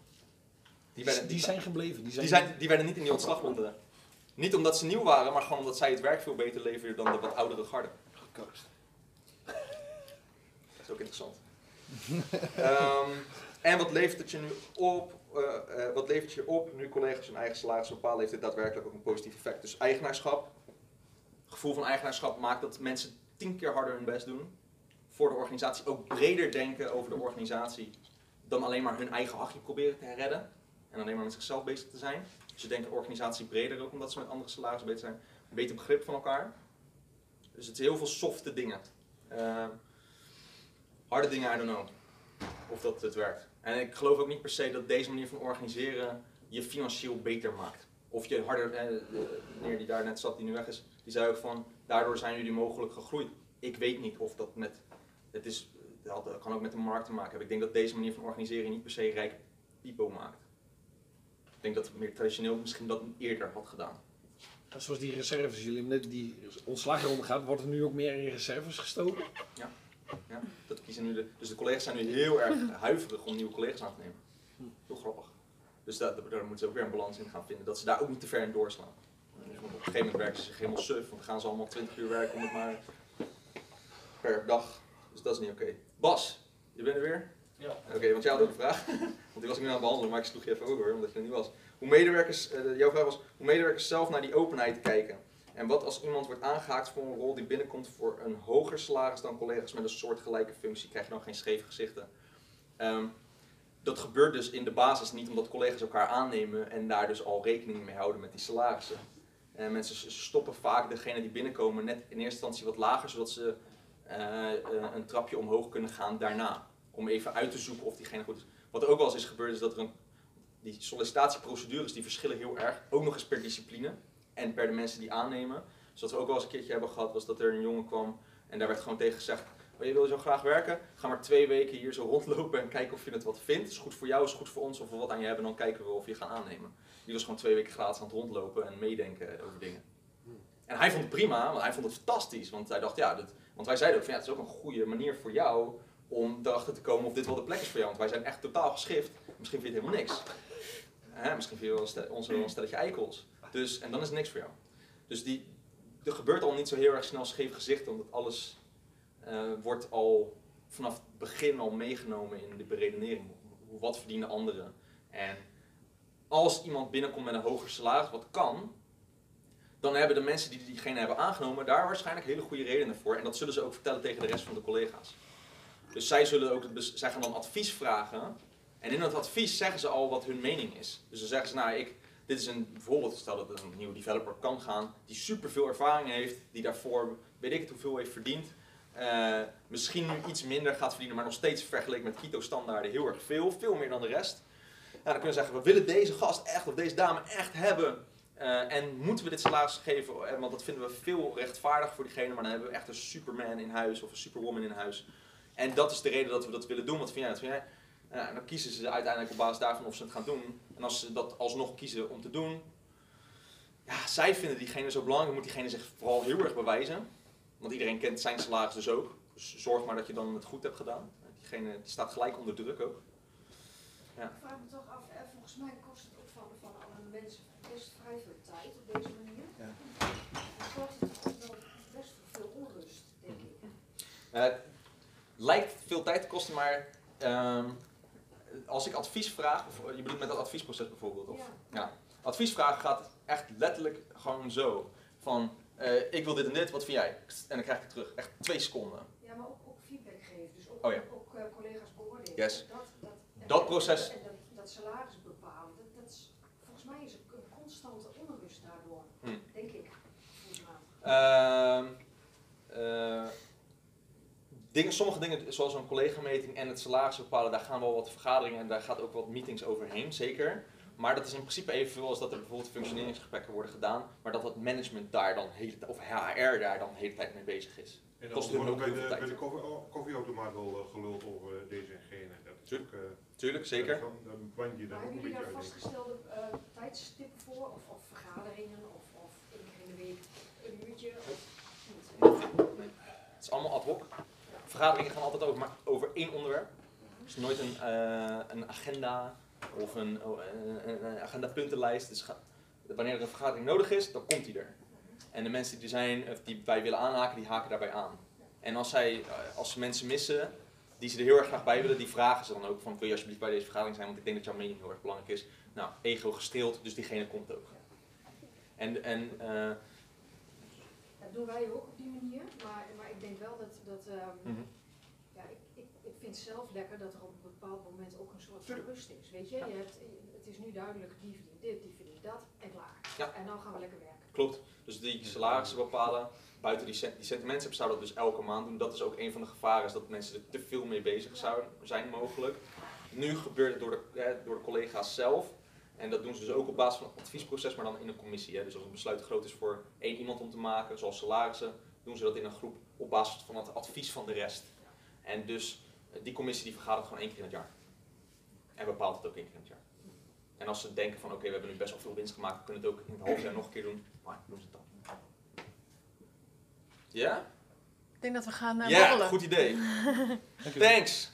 Die, werden, Die zijn gebleven. Die zijn, die, zijn, die werden niet in die ontslagronde. Niet omdat ze nieuw waren, maar gewoon omdat zij het werk veel beter leverden dan de wat oudere garde. Gekoost. Dat is ook interessant. Ehm, en wat levert het je nu op? eh, eh, wat levert je op nu collega's hun eigen salaris bepalen? Heeft dit daadwerkelijk ook een positief effect? Dus eigenaarschap, gevoel van eigenaarschap maakt dat mensen tien keer harder hun best doen voor de organisatie. Ook breder denken over de organisatie dan alleen maar hun eigen hachje proberen te redden. En alleen maar met zichzelf bezig te zijn. Ze denken de organisatie breder ook omdat ze met andere salarissen bezig zijn. Beter begrip van elkaar. Dus het is heel veel softe dingen. Ehm, harde dingen, I don't know. Of dat het werkt. En ik geloof ook niet per se dat deze manier van organiseren je financieel beter maakt. Of je harder, eh, de meneer die daar net zat, die nu weg is, die zei ook van, daardoor zijn jullie mogelijk gegroeid. Ik weet niet of dat met, het is, dat kan ook met de markt te maken hebben. Ik denk dat deze manier van organiseren niet per se rijk pipo maakt. Ik denk dat het meer traditioneel misschien dat eerder had gedaan. En Zoals die reserves, jullie hebben net die ontslagronde gaat, wordt er nu ook meer in reserves gestoken? Ja, dat kiezen nu de, dus de collega's zijn nu heel erg huiverig om nieuwe collega's aan te nemen. Heel grappig. Dus daar, daar moeten ze ook weer een balans in gaan vinden, dat ze daar ook niet te ver in doorslaan. Dus op een gegeven moment werken ze zich helemaal suf, want dan gaan ze allemaal 20 uur werken om het maar per dag. Dus dat is niet oké. Bas, je bent er weer? Ja. Oké, want jij had ook een vraag. want die was ik nu aan het behandelen, maar ik sloeg je even over, omdat je er niet was. Hoe medewerkers, eh, jouw vraag was, hoe medewerkers zelf naar die openheid kijken. En wat als iemand wordt aangehaakt voor een rol die binnenkomt voor een hoger salaris dan collega's met een soortgelijke functie, krijg je dan geen scheve gezichten. Ehm, dat gebeurt dus in de basis niet omdat collega's elkaar aannemen en daar dus al rekening mee houden met die salarissen. En mensen s- stoppen vaak degene die binnenkomen net in eerste instantie wat lager, zodat ze eh, eh, een trapje omhoog kunnen gaan daarna. Om even uit te zoeken of diegene goed is. Wat er ook wel eens is gebeurd is dat er een, die sollicitatieprocedures die verschillen heel erg, ook nog eens per discipline en per de mensen die aannemen. Dus wat we ook wel eens een keertje hebben gehad was dat er een jongen kwam en daar werd gewoon tegen gezegd, oh, je wil zo graag werken, ga maar twee weken hier zo rondlopen en kijken of je het wat vindt. Is goed voor jou, is goed voor ons, of we wat aan je hebben, dan kijken we of je gaan aannemen. Die was gewoon twee weken gratis aan het rondlopen en meedenken over dingen. En hij vond het prima, want hij vond het fantastisch. Want hij dacht, ja, dit, want wij zeiden ook van ja, het is ook een goede manier voor jou om erachter te komen of dit wel de plek is voor jou. Want wij zijn echt totaal geschift. Misschien vind je het helemaal niks. Misschien vind je wel stel- ons wel een stelletje eikels. Dus, en dan is het niks voor jou. Dus die, er gebeurt al niet zo heel erg snel scheef gezicht, omdat alles eh, wordt al vanaf het begin al meegenomen in de beredenering. Wat verdienen anderen? En als iemand binnenkomt met een hoger salaris, wat kan, dan hebben de mensen die diegene hebben aangenomen daar waarschijnlijk hele goede redenen voor. En dat zullen ze ook vertellen tegen de rest van de collega's. Dus zij, zullen ook, zij gaan dan advies vragen. En in dat advies zeggen ze al wat hun mening is. Dus dan zeggen ze, nou, ik, dit is een, bijvoorbeeld, stel dat er een nieuwe developer kan gaan, die superveel ervaring heeft, die daarvoor, weet ik het hoeveel heeft verdiend. eh, misschien nu iets minder gaat verdienen, maar nog steeds vergeleken met Kito-standaarden heel erg veel, veel meer dan de rest. Nou, dan kunnen ze zeggen, we willen deze gast echt, of deze dame echt hebben. Eh, en moeten we dit salaris geven, Eh, want dat vinden we veel rechtvaardig voor diegene, maar dan hebben we echt een superman in huis of een superwoman in huis. En dat is de reden dat we dat willen doen. Wat vind jij? Wat vind jij? Nou, dan kiezen ze uiteindelijk op basis daarvan of ze het gaan doen. En als ze dat alsnog kiezen om te doen, ja, zij vinden diegene zo belangrijk, moet diegene zich vooral heel erg bewijzen. Want iedereen kent zijn salaris dus ook. Dus zorg maar dat je dan het goed hebt gedaan. Diegene die staat gelijk onder druk ook. Ik vraag me toch af, eh, volgens mij kost het ook van, van alle mensen best vrij veel tijd op deze manier. Ja. En zorgt het toch ook wel best voor veel onrust, denk ik. Lijkt veel tijd te kosten, maar ehm, als ik advies vraag, of je bedoelt met dat adviesproces bijvoorbeeld, of, Ja. ja. adviesvragen gaat echt letterlijk gewoon zo. Van, eh, ik wil dit en dit, wat vind jij? En dan krijg ik het terug, echt twee seconden. Ja, maar ook, ook feedback geven, dus ook, Oh ja. ook eh, collega's beoordelen. Yes. Dat, dat, en- Dat proces. En dat, dat salaris bepalen, dat, dat is, volgens mij is een constante onrust daardoor, Hm. denk ik. Ehm, eh, dingen, sommige dingen, zoals een collega-meting en het salaris bepalen, daar gaan wel wat vergaderingen en daar gaat ook wat meetings overheen, zeker. Maar dat is in principe evenveel als dat er bijvoorbeeld functioneringsgesprekken worden gedaan, maar dat het management daar dan, hele, of HR daar dan de hele tijd mee bezig is. En dan Kost wordt ook bij de, bij tijd. de koffie, oh, koffieautomaat wel eh, geluld over eh, deze en gene. Dat is Tuurlijk. ook, eh, Tuurlijk, zeker. Dan, je ook een jullie beetje daar ik. vastgestelde eh, tijdstippen voor, of, of vergaderingen, of, of één keer in de week een uurtje? Of? Het is allemaal ad hoc. Vergaderingen gaan altijd over, maar over één onderwerp. Dus nooit een, eh, een agenda of een, oh, een- een agendapuntenlijst. Dus wanneer er een vergadering nodig is, dan komt die er. En de mensen die er zijn, of die wij willen aanhaken, die haken daarbij aan. En als, zij, eh, als ze mensen missen die ze er heel erg graag bij willen, die vragen ze dan ook van wil je alsjeblieft bij deze vergadering zijn, want ik denk dat jouw mening heel erg belangrijk is. Nou, ego gestreeld, dus diegene komt ook. En, en eh, Dat doen wij ook op die manier, maar, maar ik denk wel dat, dat ehm, mhm. ja, ik, ik, ik vind zelf lekker dat er op een bepaald moment ook een soort van rust is. Weet je, Ja. je hebt, het is nu duidelijk, die verdient dit, die verdient dat en klaar. Ja. En dan gaan we lekker werken. Klopt. Dus die salarissen bepalen. buiten die, cent- die sentiments zou dat dus elke maand doen. Dat is ook een van de gevaren, is dat mensen er te veel mee bezig zouden zijn mogelijk. Nu gebeurt het door de, hè, door de collega's zelf. En dat doen ze dus ook op basis van het adviesproces, maar dan in een commissie. Hè. Dus als een besluit groot is voor één iemand om te maken, zoals salarissen, doen ze dat in een groep op basis van het advies van de rest. En dus eh, die commissie die vergadert gewoon één keer in het jaar. En bepaalt het ook één keer in het jaar. En als ze denken van oké, we hebben nu best wel veel winst gemaakt, we kunnen het ook in het half jaar nog een keer doen, maar doen ze het dan. Ja? Ik denk dat we gaan naar Ja, borrelen. goed idee. Thanks.